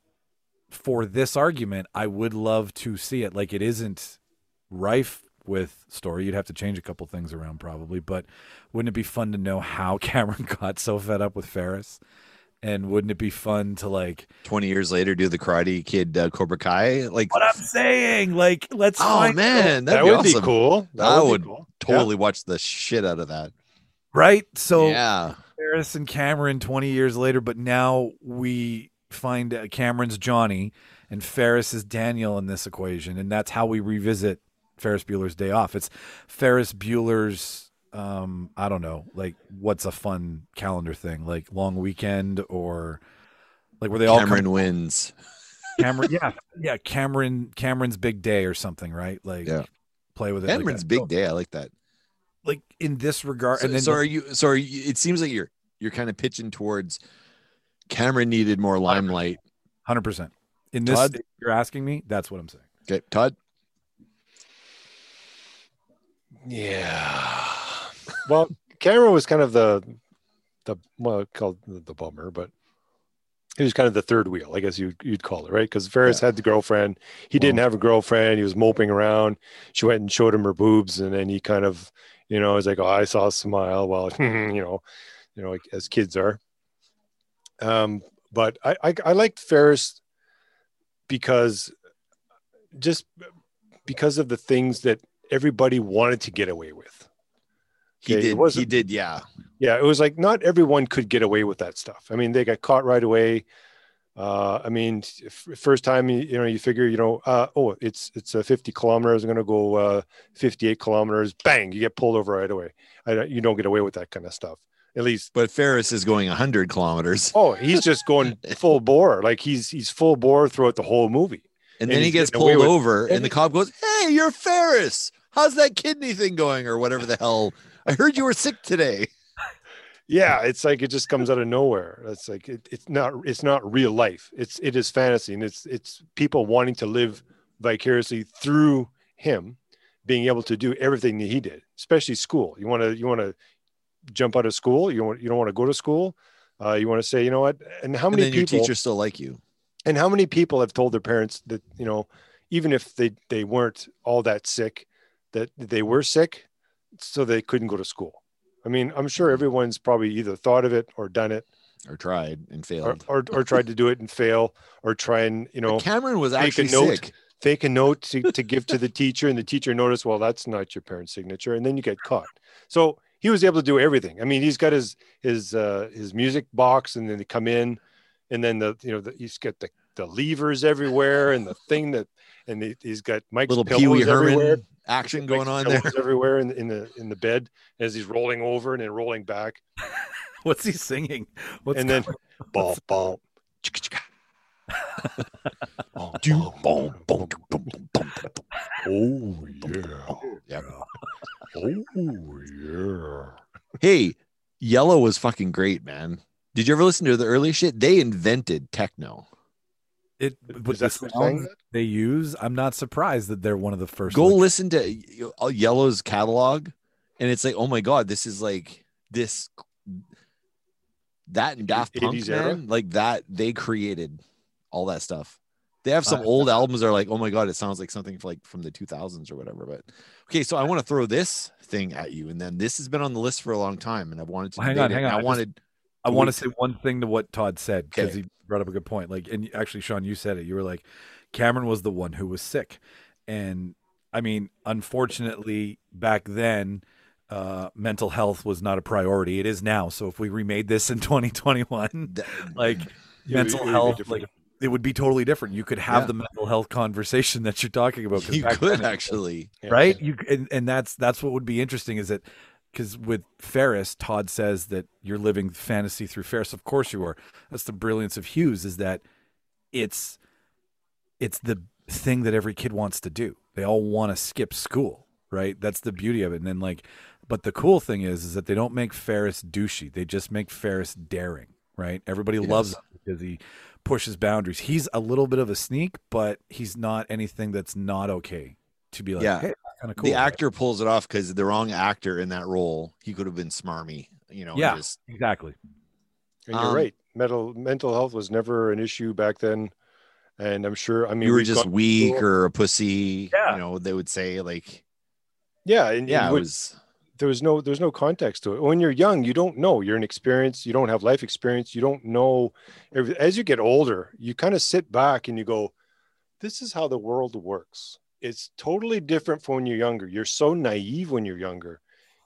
for this argument, I would love to see it. Like it isn't rife with story. You'd have to change a couple things around probably, but wouldn't it be fun to know how Cameron got so fed up with Ferris? And wouldn't it be fun to like 20 years later, do the Karate Kid uh, Cobra Kai? Like, what I'm saying? Like let's oh find man, that'd that be would awesome. be cool. That I would, would cool. Totally watch the shit out of that. right? So yeah. Ferris and Cameron 20 years later, but now we find uh, Cameron's Johnny and Ferris is Daniel in this equation, and that's how we revisit Ferris Bueller's Day Off. It's Ferris Bueller's um I don't know, like what's a fun calendar thing, like long weekend or like where they all Cameron wins. Cameron, yeah, yeah, Cameron, Cameron's big day or something, right? Like, Yeah. play with it. like Cameron's that. big So, day. I like that. Like in this regard, So, and then so are you? So are you, it seems like you're you're kind of pitching towards Cameron needed more limelight. hundred percent in this. Todd? You're asking me. That's what I'm saying. Okay, Todd. Yeah. Well, Cameron was kind of the the well called the, bummer, but he was kind of the third wheel, I guess you'd you'd call it, right? Because Ferris had the girlfriend. He didn't have a girlfriend. He was moping around. She went and showed him her boobs, and then he kind of, you know, was like, "Oh, I saw a smile." Well, you know, you know, like, as kids are. Um, but I I, I liked Ferris because just because of the things that everybody wanted to get away with. He Okay, it did. He did. Yeah. Yeah, it was like not everyone could get away with that stuff. I mean, they got caught right away. Uh, I mean, f- first time you, you know you figure you know uh, oh it's it's uh, 50 kilometers. I'm going to go uh, 58 kilometers. Bang, you get pulled over right away. I, don't- you don't get away with that kind of stuff. At least But Ferris is going 100 kilometers, oh he's just going full bore. Like he's he's full bore throughout the whole movie. and and then he gets pulled over, and the cop goes, "Hey, you're Ferris. How's that kidney thing going, or whatever the hell? I heard you were sick today." yeah it's like it just comes out of nowhere it's like it, it's not it's not real life it's it is fantasy and it's it's people wanting to live vicariously through him being able to do everything that he did especially school you want to you want to jump out of school you want you don't want to go to school uh, you want to say you know what and how And many your people teachers still like you. and how many people have told their parents that you know even if they they weren't all that sick that they were sick so they couldn't go to school i mean i'm sure everyone's probably either thought of it or done it Or tried and failed. or, or tried to do it and fail or try and you know But Cameron was actually note. sick. fake a note to, to give to the teacher and the teacher noticed well that's not your parent's signature and then you get caught so he was able to do everything i mean he's got his his uh his music box and then they come in and then the you know the, he's got the the levers everywhere and the thing that and he, he's got Mike's Little pillows everywhere Herman action going on there. everywhere in, in the in the bed as he's rolling over and then rolling back What's he singing? What's and then ball ball Boom, boom, boom, boom, boom, boom. oh yeah Yep. oh yeah Hey, Yello was fucking great, man. Did you ever listen to the early shit? They invented techno. It Is with the that what you're saying? sounds they use. I'm not surprised that they're one of the first. Go like, listen to Yello's catalog, and it's like, oh my god, this is like this, that and Daft Punk, man, like that. They created all that stuff. They have some Uh, old albums that are like, oh my god, it sounds like something like from the 2000s or whatever. But okay, so I want to throw this thing at you, and then this has been on the list for a long time, and I've wanted to. Well, hang on, it, hang on, I I just- wanted. I want to say one thing to what Todd said because Okay. he brought up a good point. Like, and actually, Sean, you said it. You were like, Cameron was the one who was sick, and I mean, unfortunately, back then, uh, mental health was not a priority. It is now. So if we remade this in 2021, like Yeah, mental it be health, like it would be totally different. You could have Yeah. the mental health conversation that you're talking about. you could then it- actually. Yeah. right you and, and that's that's what would be interesting is that because with ferris todd says that you're living fantasy through ferris. Of course you are. That's the brilliance of hughes is that it's it's the thing that every kid wants to do. They all want to skip school right? That's the beauty of it. And then like but the cool thing is is that they don't make ferris douchey. They just make ferris daring right? Everybody loves him because he pushes boundaries. He's a little bit of a sneak but he's not anything that's not okay to be like Yeah. hey kind of cool the actor pulls it off because the wrong actor in that role, he could have been smarmy, you know. Yeah. just- Exactly. And you're Um, right. Mental mental health was never an issue back then, and I'm sure. I mean, you were we've just gone- weak or a pussy. Yeah. You know, they would say like, yeah, and, yeah, and it would- was. there was no there's no context to it. When you're young, you don't know. You're inexperienced. You don't have life experience. You don't know. As you get older, you kind of sit back and you go, "This is how the world works." It's totally different from when you're younger. You're so naive when you're younger.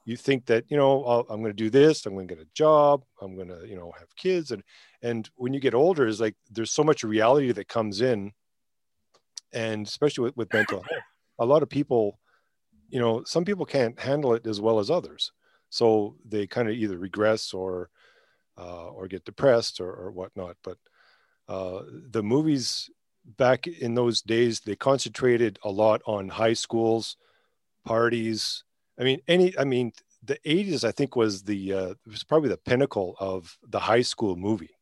You think that you know I'll, I'm going to do this. I'm going to get a job. I'm going to you know have kids. And and when you get older, is like there's so much reality that comes in, and especially with, with mental health, a lot of people you know, some people can't handle it as well as others. So they kind of either regress or uh, or get depressed or, or whatnot. But uh, the movies back in those days they concentrated a lot on high schools, parties. I mean, any. I mean, the '80s I think was the uh, it was probably the pinnacle of the high school movie,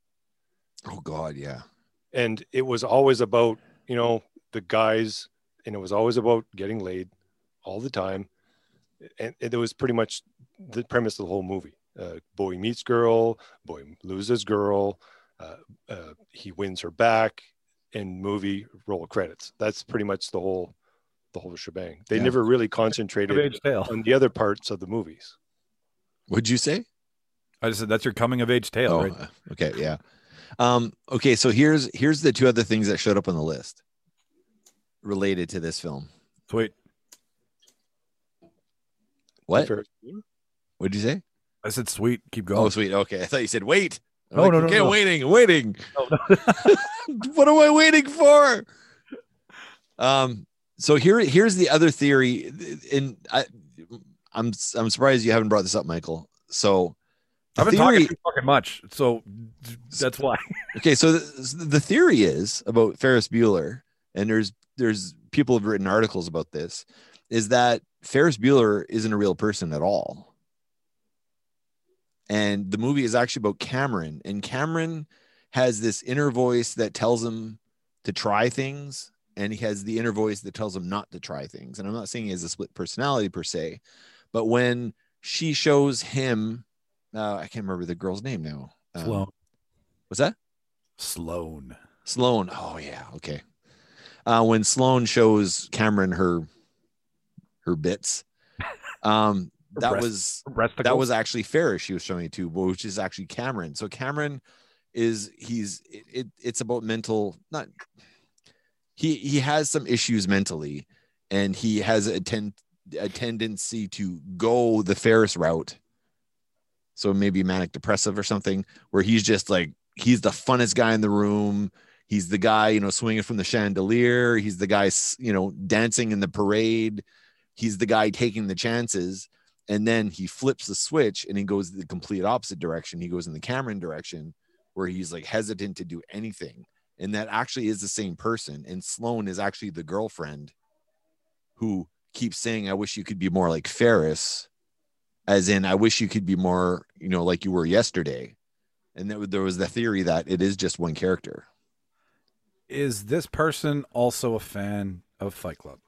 Oh God, yeah. and it was always about you know the guys, and it was always about getting laid all the time, and, and it was pretty much the premise of the whole movie. Uh, boy meets girl, boy loses girl, uh, uh, he wins her back, and movie roll credits. That's pretty much the whole the whole shebang. They Yeah. never really concentrated on the other parts of the movies. What'd you say? I just said that's your coming of age tale, Oh, right? uh, okay, yeah. Um, okay, so here's here's the two other things that showed up on the list related to this film. Sweet. What? What'd you say? I said sweet. Keep going. Oh, sweet. Okay, I thought you said wait. I'm No, like, no, no, okay, no. waiting, waiting. No, no. what am I waiting for? Um. So here, here's the other theory, and I, I'm I'm surprised you haven't brought this up, Michael. So, the I've been theory, talking too fucking much, so that's why. okay, so the, the theory is about Ferris Bueller, and there's there's people have written articles about this, is that Ferris Bueller isn't a real person at all. And the movie is actually about Cameron, and Cameron has this inner voice that tells him to try things, and he has the inner voice that tells him not to try things. And I'm not saying he has a split personality per se, but when she shows him, uh, I can't remember the girl's name now. Um, Sloan. What's that? Sloan. Sloan. Oh yeah, okay. Uh, when Sloan shows Cameron her her bits, um, that breast- was that was actually Ferris she was showing it to, which is actually Cameron. So Cameron is he's it, it it's about mental not he he has some issues mentally and he has a ten a tendency to go the Ferris route. So maybe manic depressive or something where he's just like he's the funnest guy in the room. He's the guy, you know, swinging from the chandelier. He's the guy, you know, dancing in the parade. He's the guy taking the chances and then he flips the switch and he goes the complete opposite direction. He goes in the Cameron direction where he's like hesitant to do anything. And that actually is the same person. And Sloan is actually the girlfriend who keeps saying, I wish you could be more like Ferris, as in, I wish you could be more, you know, like you were yesterday. And there, there was the theory that it is just one character. Is this person also a fan of Fight Club?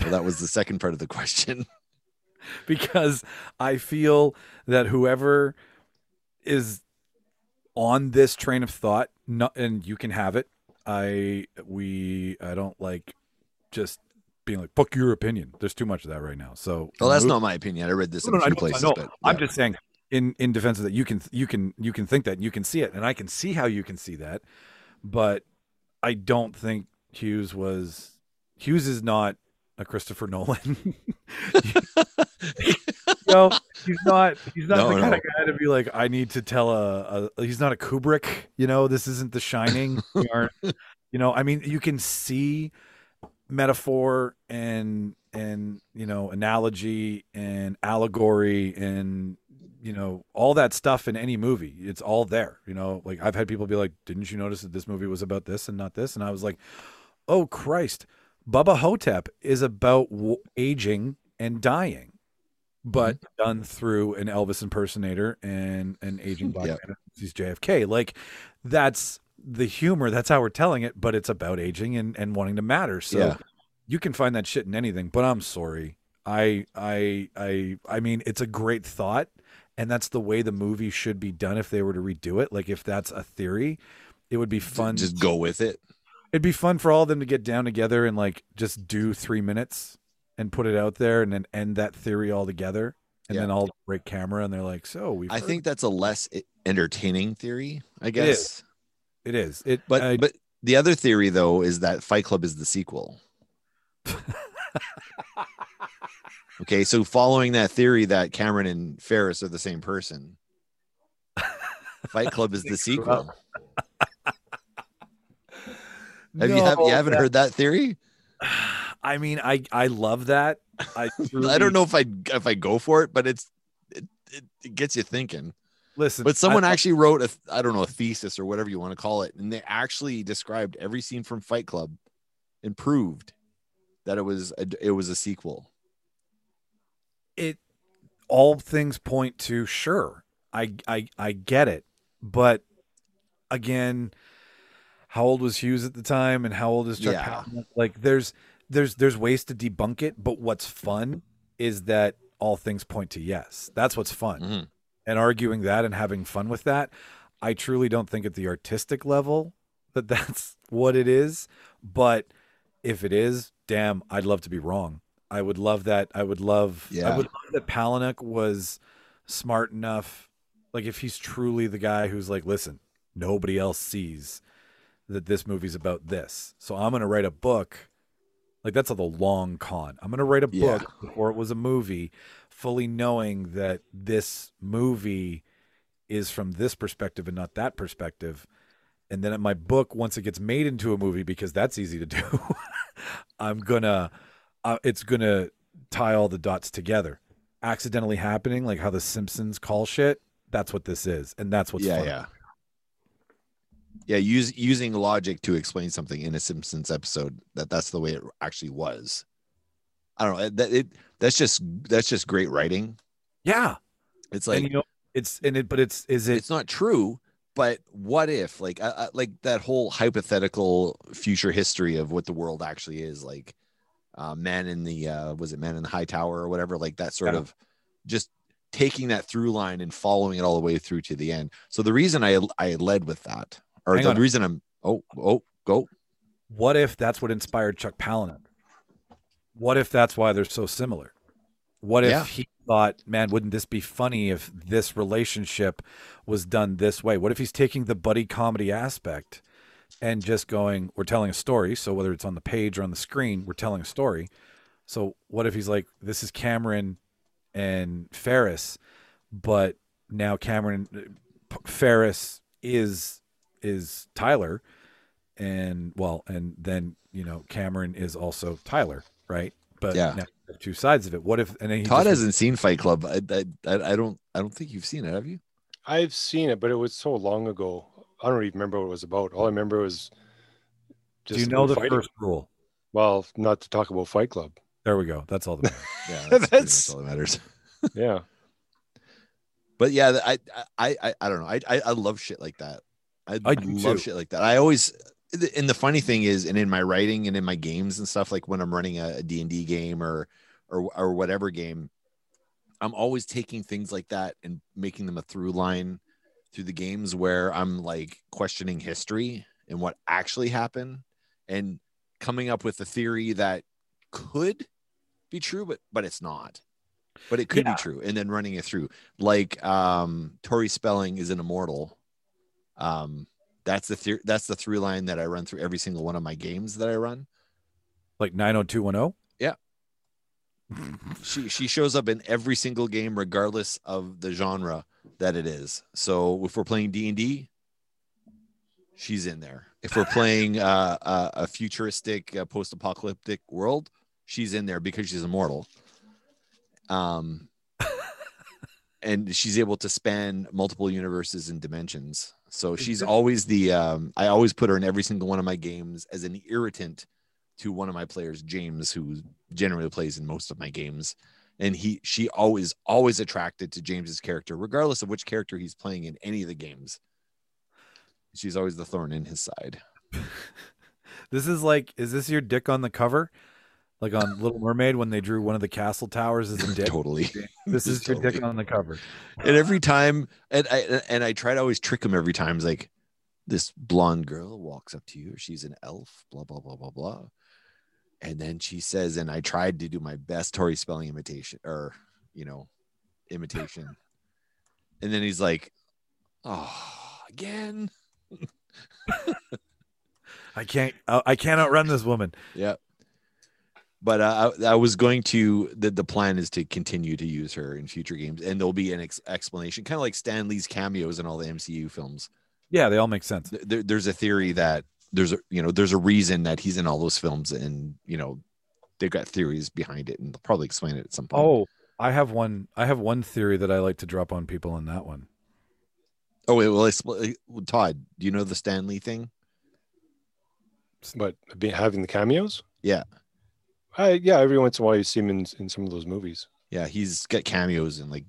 Well, that was the second part of the question. because I feel that whoever is on this train of thought, not, and you can have it. I we I don't like just being like fuck your opinion. There's too much of that right now. So Well, that's move- not my opinion. I read this No, in no, a few places, know. but I'm just saying in in defense of that you can you can you can think that and you can see it and I can see how you can see that, but I don't think Hughes was Hughes is not a Christopher Nolan. no, he's not. He's not No, the kind of guy to be like, I need to tell a, a. He's not a Kubrick. You know, this isn't The Shining. You know, I mean, you can see metaphor and and you know analogy and allegory and you know all that stuff in any movie it's all there you know like i've had people be like didn't you notice that this movie was about this and not this and i was like oh christ Bubba Ho-Tep is about w- aging and dying but mm-hmm. done through an elvis impersonator and an aging black Yeah. man sees jfk like that's the humor that's how we're telling it but it's about aging and and wanting to matter so Yeah. you can find that shit in anything but i'm sorry i i i i mean it's a great thought and that's the way the movie should be done if they were to redo it like if that's a theory it would be fun Just go with it. It'd be fun for all of them to get down together and like just do three minutes and put it out there and then end that theory altogether and Yeah. then all break camera and they're like so we I think that's a less entertaining theory, I guess. is. it is it But I- but the other theory though is that Fight Club is the sequel. okay, so following that theory that Cameron and Ferris are the same person, Fight Club is the sequel. Have you have, you haven't that- heard that theory? i mean i i love that i I don't know if I if I go for it, but it's it, it, it gets you thinking. Listen, But someone I- actually wrote a I don't know a thesis or whatever you want to call it, and they actually described every scene from Fight Club and proved that it was a, it was a sequel. it all things point to sure I, I i get it but again how old was hughes at the time and how old is chuck Yeah. Palahniuk? like there's there's there's ways to debunk it but what's fun is that all things point to yes that's what's fun Mhm. and arguing that and having fun with that i truly don't think at the artistic level that that's what it is but if it is damn i'd love to be wrong i would love that i would love Yeah. i would love that Palahniuk was smart enough like if he's truly the guy who's like listen nobody else sees that this movie's about this. So i'm going to write a book. Like that's a the long con. I'm going to write a Yeah. book before it was a movie fully knowing that this movie is from this perspective and not that perspective. And then in my book once it gets made into a movie because that's easy to do i'm gonna uh, it's gonna tie all the dots together. Accidentally happening like how the simpsons call shit that's what this is and that's what's yeah, fun. yeah, yeah. Use using logic to explain something in a Simpsons episode that that's the way it actually was. I don't know that it that's just that's just great writing. yeah It's like you know it's and it but it's is it it's not true but what if like I, I, like that whole hypothetical future history of what the world actually is like uh, man in the uh was it man in the high tower or whatever like that sort Yeah. of just taking that through line and following it all the way through to the end so the reason i i led with that or Hang the on. reason i'm oh oh go what if that's what inspired Chuck Palahniuk? What if that's why they're so similar? What if Yeah. he thought, man, wouldn't this be funny if this relationship was done this way? What if he's taking the buddy comedy aspect and just going, we're telling a story. So whether it's on the page or on the screen, we're telling a story. So what if he's like, this is Cameron and Ferris, but now Cameron Ferris is is Tyler, and well, and then you know Cameron is also Tyler, right? But Yeah. now two sides of it. What if and then todd just- hasn't seen fight club I, I i I don't i don't think you've seen it have you I've seen it, but it was so long ago. I don't even remember what it was about. All I remember was do you know the fighting. first rule? Well, not to talk about Fight Club. There we go. That's all the yeah that's, pretty That's- all that matters Yeah. but yeah i i i, I don't know I, I i love shit like that i, I love too. shit like that i always and the funny thing is and in my writing and in my games and stuff like when i'm running a, a d&d game or or or whatever game i'm always taking things like that and making them a through line through the games where i'm like questioning history and what actually happened and coming up with a theory that could be true but but it's not but it could Yeah. be true and then running it through like um tori spelling is an immortal um that's the theory that's the through line that i run through every single one of my games that i run. Like nine hundred two one oh? zero. she she shows up in every single game regardless of the genre that it is. So if we're playing d&d she's in there. If we're playing uh, a, a futuristic uh, post-apocalyptic world she's in there because she's immortal. Um and she's able to span multiple universes and dimensions so she's always the um i always put her in every single one of my games as an irritant to one of my players james who generally plays in most of my games. And he she always always attracted to james's character regardless of which character he's playing in any of the games. She's always the thorn in his side. This is like, is this your dick on the cover? Like on Little Mermaid when they drew one of the castle towers as a dick. totally This is your dick on the cover. and every time and i and i try to always trick him every time it's like this blonde girl walks up to you she's an elf blah blah blah blah blah and then she says and i tried to do my best Tori spelling imitation or you know imitation and then he's like oh again I can't. I I can't outrun this woman. yeah but uh, I, I was going to the, the plan is to continue to use her in future games and there'll be an ex- explanation kind of like stan lee's cameos in all the mcu films Yeah, they all make sense. there, there's a theory that there's a you know there's a reason that he's in all those films and you know they've got theories behind it and they'll probably explain it at some point Oh, I have one. I have one theory that I like to drop on people on that one. Oh wait, well, I split, Todd, do you know the Stan Lee thing? But be, having the cameos? Yeah. I yeah, every once in a while you see him in, in some of those movies. Yeah, he's got cameos in like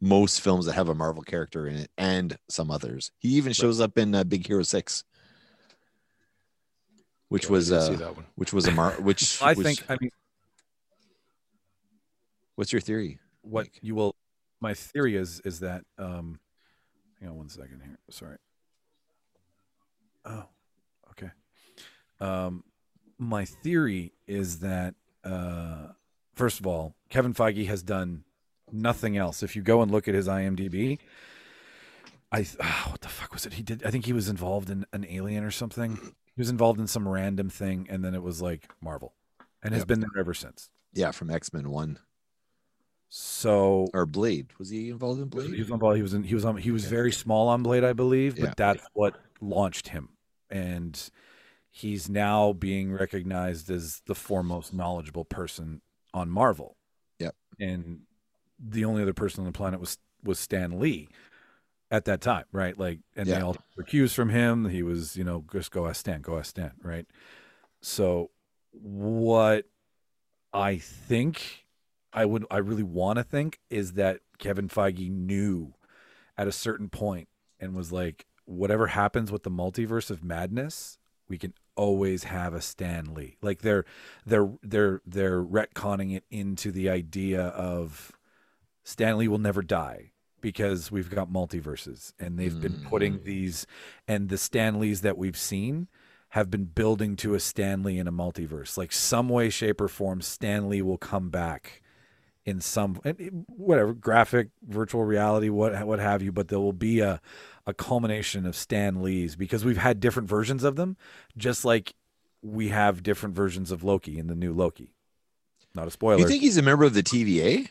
most films that have a Marvel character in it, and some others. He even shows up in uh, Big Hero Six, which Okay, was didn't see uh, that one. which was a mar. Which I which- think I mean What's your theory? what Like- you will my theory is is that um hang on one second here sorry oh okay um my theory is that uh first of all kevin feige has done nothing else if you go and look at his imdb i ah, what the fuck was it he did i think he was involved in an alien or something he was involved in some random thing and then it was like marvel and has Yep. been there ever since Yeah, from X Men One so or Blade. Was he involved in Blade? He was Blade. He was in, he was on he was very small on Blade, I believe, but Yeah. that's what launched him. And he's now being recognized as the foremost knowledgeable person on Marvel. Yep. And the only other person on the planet was was Stan Lee at that time, right? Like and they all cues from him. He was, you know, just go ask Stan, go ask Stan, right? So what I think I would I really want to think is that Kevin Feige knew at a certain point and was like, whatever happens with the multiverse of madness, we can always have a Stan Lee. Like they're they're they're they're retconning it into the idea of Stan Lee will never die because we've got multiverses and they've been putting hmm. these and the Stan Lees that we've seen have been building to a Stan Lee in a multiverse. Like some way, shape, or form, Stan Lee will come back in some whatever graphic, virtual reality, what what have you. But there will be a a culmination of Stan Lees because we've had different versions of them, just like we have different versions of Loki in the new Loki. Not a spoiler. You think he's a member of the TVA?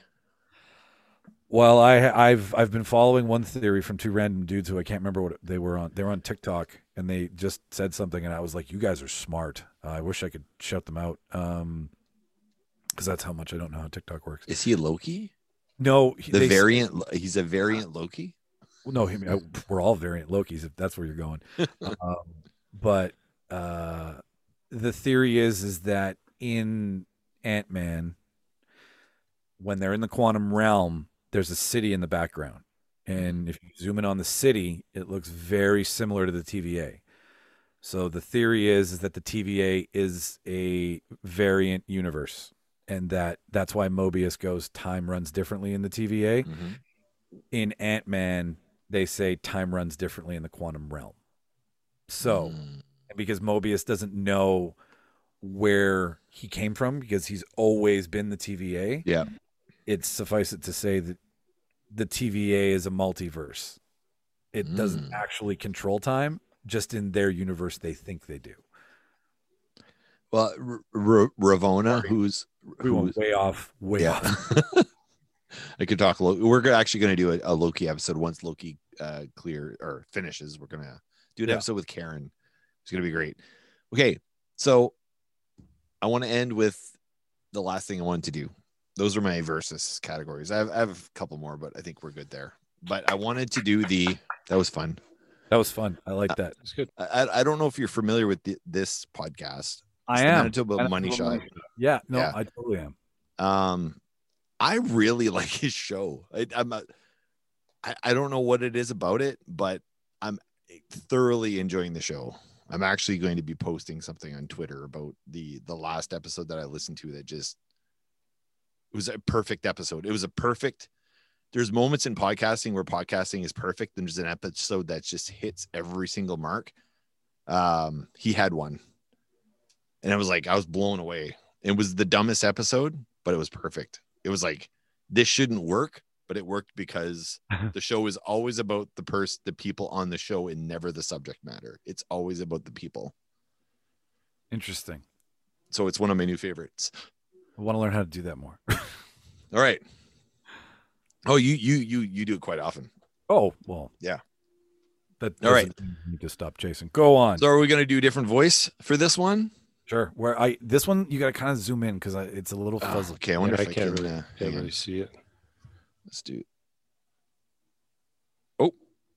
Well, I I've I've been following one theory from two random dudes who I can't remember what they were on. They were on TikTok and they just said something, and I was like, "You guys are smart." Uh, I wish I could shout them out, um, because that's how much I don't know how TikTok works. Is he a Loki? No, he- The they- variant. He's a variant Loki. No, he, I, we're all variant Lokis if that's where you're going. um, but uh, the theory is is that in Ant Man, when they're in the quantum realm, there's a city in the background, and if you zoom in on the city, it looks very similar to the TVA. So the theory is is that the TVA is a variant universe, and that that's why Mobius goes time runs differently in the TVA Mhm. in Ant Man, they say time runs differently in the quantum realm. So, Mm. because Mobius doesn't know where he came from because he's always been the TVA, Yeah. it's suffice it to say that the TVA is a multiverse. It doesn't Mm. actually control time, just in their universe, they think they do. Well, R- R- Ravonna, who's We went way off, way yeah. off. I could talk. Lo- We're actually going to do a, a Loki episode once Loki uh, clear or finishes. We're going to do an Yeah. episode with Karen. It's going to be great. Okay, so I want to end with the last thing I wanted to do. Those are my versus categories. I have, I have a couple more, but I think we're good there. But I wanted to do the. That was fun. That was fun. I like that. It's good. I, I- I don't know if you're familiar with the, this podcast. I It's the am. Manitoba Manitoba Money Shot. Yeah, no, Yeah. I totally am. Um, I really like his show. I, I'm a, I, I don't know what it is about it, but I'm thoroughly enjoying the show. I'm actually going to be posting something on Twitter about the the last episode that I listened to that just it was a perfect episode. It was a perfect. There's moments in podcasting where podcasting is perfect, and there's an episode that just hits every single mark. Um, he had one, and I was like, I was blown away. It was the dumbest episode, but it was perfect. It was like this shouldn't work, but it worked because the show is always about the person, the people on the show, and never the subject matter. It's always about the people. Interesting. So it's one of my new favorites. I want to learn how to do that more. All right. Oh, you you you you do it quite often. Oh well, Yeah. That All right. you need to stop chasing. Go on. So are we going to do a different voice for this one? Sure. Where I this one you got to kind of zoom in because it's a little Oh, fuzzy. okay, I wonder Yeah, if I I, can't can. really- uh, Can't really see it. Let's do. It. Oh,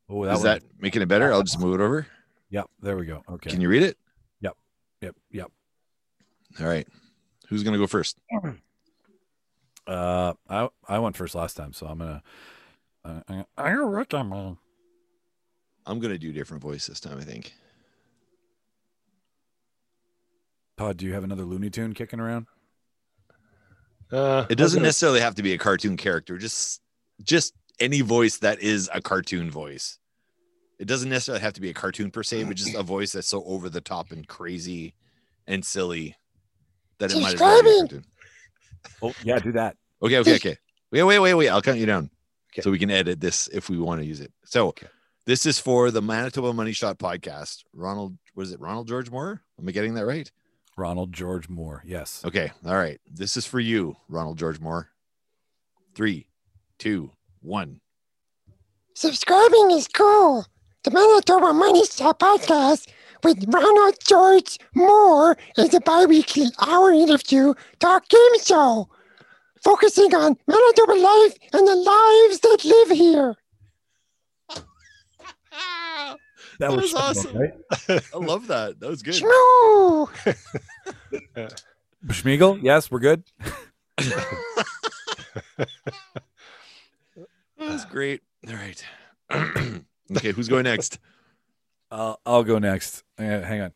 oh, Is one- that making it better? I'll just move it over. Yep. There we go. Okay. Can you read it? Yep. Yep. Yep. All right. Who's gonna go first? Uh, I I went first last time, so I'm gonna. Uh, I, I look at me. I'm gonna do a different voice this time. I think. Todd, do you have another Looney Tune kicking around? Uh, It doesn't necessarily have to be a cartoon character. Just just any voice that is a cartoon voice. It doesn't necessarily have to be a cartoon per se, but just a voice that's so over the top and crazy and silly that it might as well be a cartoon. Oh yeah, do that. Okay, okay, okay. Wait, wait, wait, wait. I'll count you down. Okay. So we can edit this if we want to use it. So Okay. this is for the Manitoba Money Shot podcast. Ronald, was it? Ronald George Moore? Am I getting that right? Ronald George Moore. Yes. Okay. All right. This is for you, Ronald George Moore. Three, two, one. Subscribing is cool. The Manitoba Money Shot podcast with Ronald George Moore is a bi-weekly hour interview talk game show focusing on Manitoba life and the lives that live here. That, was fun, awesome. right? I love that. That was good. Shmoo! Schmiegel. Yes, we're good. That was great. All right. okay. Who's going next? Uh, I'll go next. Uh, hang on.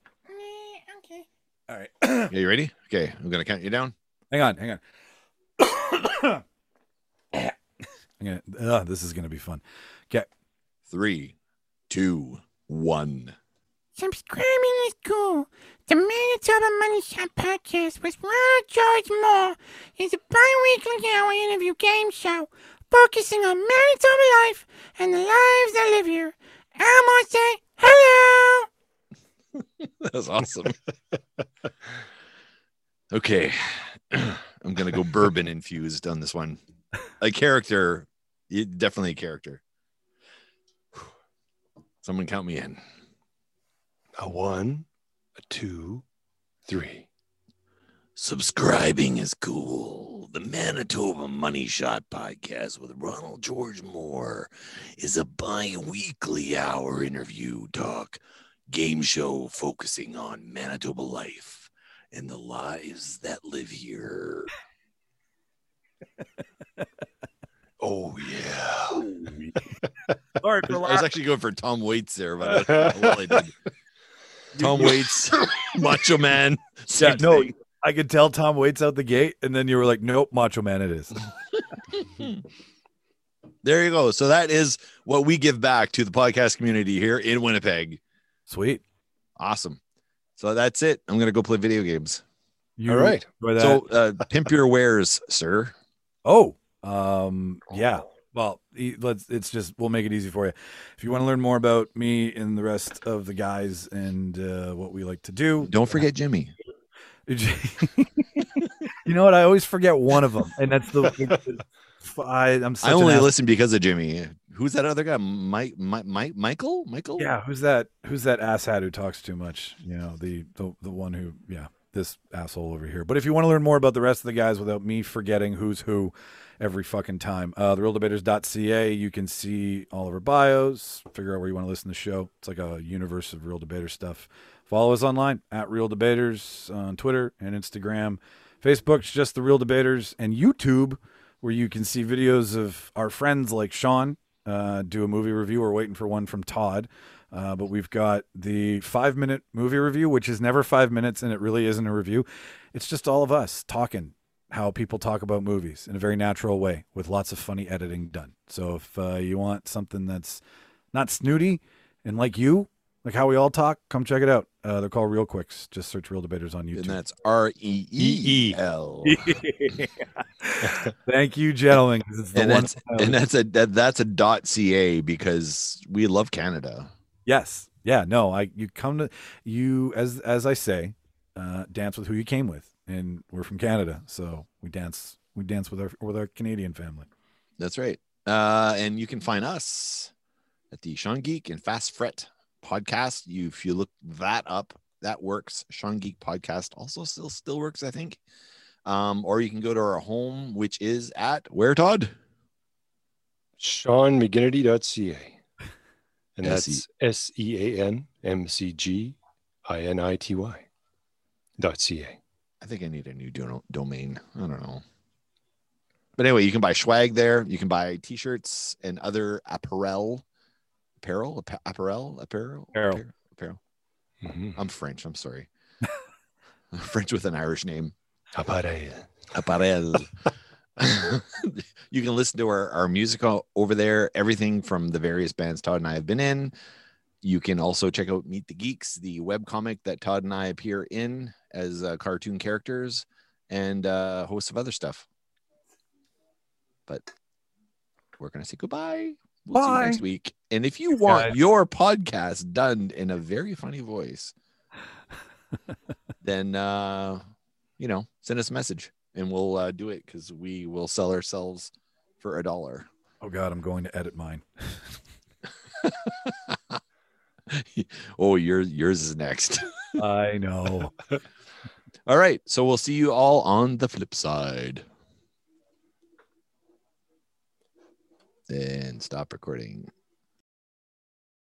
okay. All right. Yeah, you ready? Okay. I'm going to count you down. hang on. Hang on. I'm gonna, uh, this is gonna be fun. Okay. Three, two, one. Subscribing is cool. The Manitoba Money Shot podcast with Ronald George Moore is a bi-weekly hour interview game show focusing on Manitoba life and the lives that live here. I'm gonna say hello. That was awesome. okay. I'm going to go bourbon infused on this one. A character, definitely a character. Someone count me in. a one, a two, three. Subscribing is cool. The Manitoba Money Shot podcast with Ronald George Moore is a bi weekly hour interview talk game show focusing on Manitoba life and the lives that live here. Oh yeah. Sorry I was actually going for Tom Waits there, but I, did. Tom Waits, Macho Man. Yeah, no, thing. I could tell Tom Waits out the gate, and then you were like, "Nope, Macho Man, it is." There you go. So that is what we give back to the podcast community here in Winnipeg. Sweet. Awesome. So that's it. I'm gonna go play video games. You All right. enjoy? So uh, pimp your wares, sir. oh, um, yeah. Well, let's. It's just we'll make it easy for you. If you want to learn more about me and the rest of the guys and uh, what we like to do, Don't forget Jimmy. you know what? I always forget one of them, and that's the. I, I'm such I only listen because of Jimmy. Who's that other guy? Mike, Mike, Mike Michael, Michael. Yeah, who's that? Who's that asshat who talks too much? You know, the the the one who, yeah, this asshole over here. But if you want to learn more about the rest of the guys without me forgetting who's who every fucking time, uh, thereeldebaters.ca, you can see all of our bios, figure out where you want to listen to the show. It's like a universe of reel debater stuff. Follow us online at Reel Debaters on Twitter and Instagram. Facebook's just the Reel Debaters and YouTube, where you can see videos of our friends like Sean uh, do a movie review. We're waiting for one from Todd. Uh, but we've got the five minute movie review, which is never five minutes and it really isn't a review. It's just all of us talking how people talk about movies in a very natural way with lots of funny editing done. So if uh, you want something that's not snooty and like you, like how we all talk, come check it out. Uh, they're called Reel Quicks. Just search Reel Debaters on YouTube. and that's R E E L. Thank you, gentlemen. It's the And that's and that's a that, that's a dot ca because we love Canada. Yes. Yeah. No. I. You come to you as as I say, uh, dance with who you came with, and we're from Canada, so we dance. We dance with our with our Canadian family. That's right. Uh, and you can find us at the Sean Geek and Fast Fret podcast. You if you look that up, that works. Sean Geek podcast also still still works, I think. Um, or you can go to our home, which is at where Todd? SeanMcGinity.ca. and S that's S E A N M C G I N I T Y dot C A. I think I need a new domain. I don't know. But anyway, you can buy swag there. You can buy t-shirts and other apparel, apparel, apparel, apparel, Apparel. apparel. apparel. Mhm. I'm French. I'm sorry. French with an Irish name. Appareil. Apparel. you can listen to our, our music over there, everything from the various bands Todd and I have been in. You can also check out Meet the Geeks, the webcomic that Todd and I appear in as uh, cartoon characters and uh, a host of other stuff. But we're going to say goodbye. We'll see you Bye. next week. And if you want guys. your podcast done in a very funny voice, then, uh, you know, send us a message and we'll uh, do it because we will sell ourselves for a dollar. Oh God, I'm going to edit mine. oh, yours yours is next. I know. all right, so we'll see you all on the flip side. Then stop recording.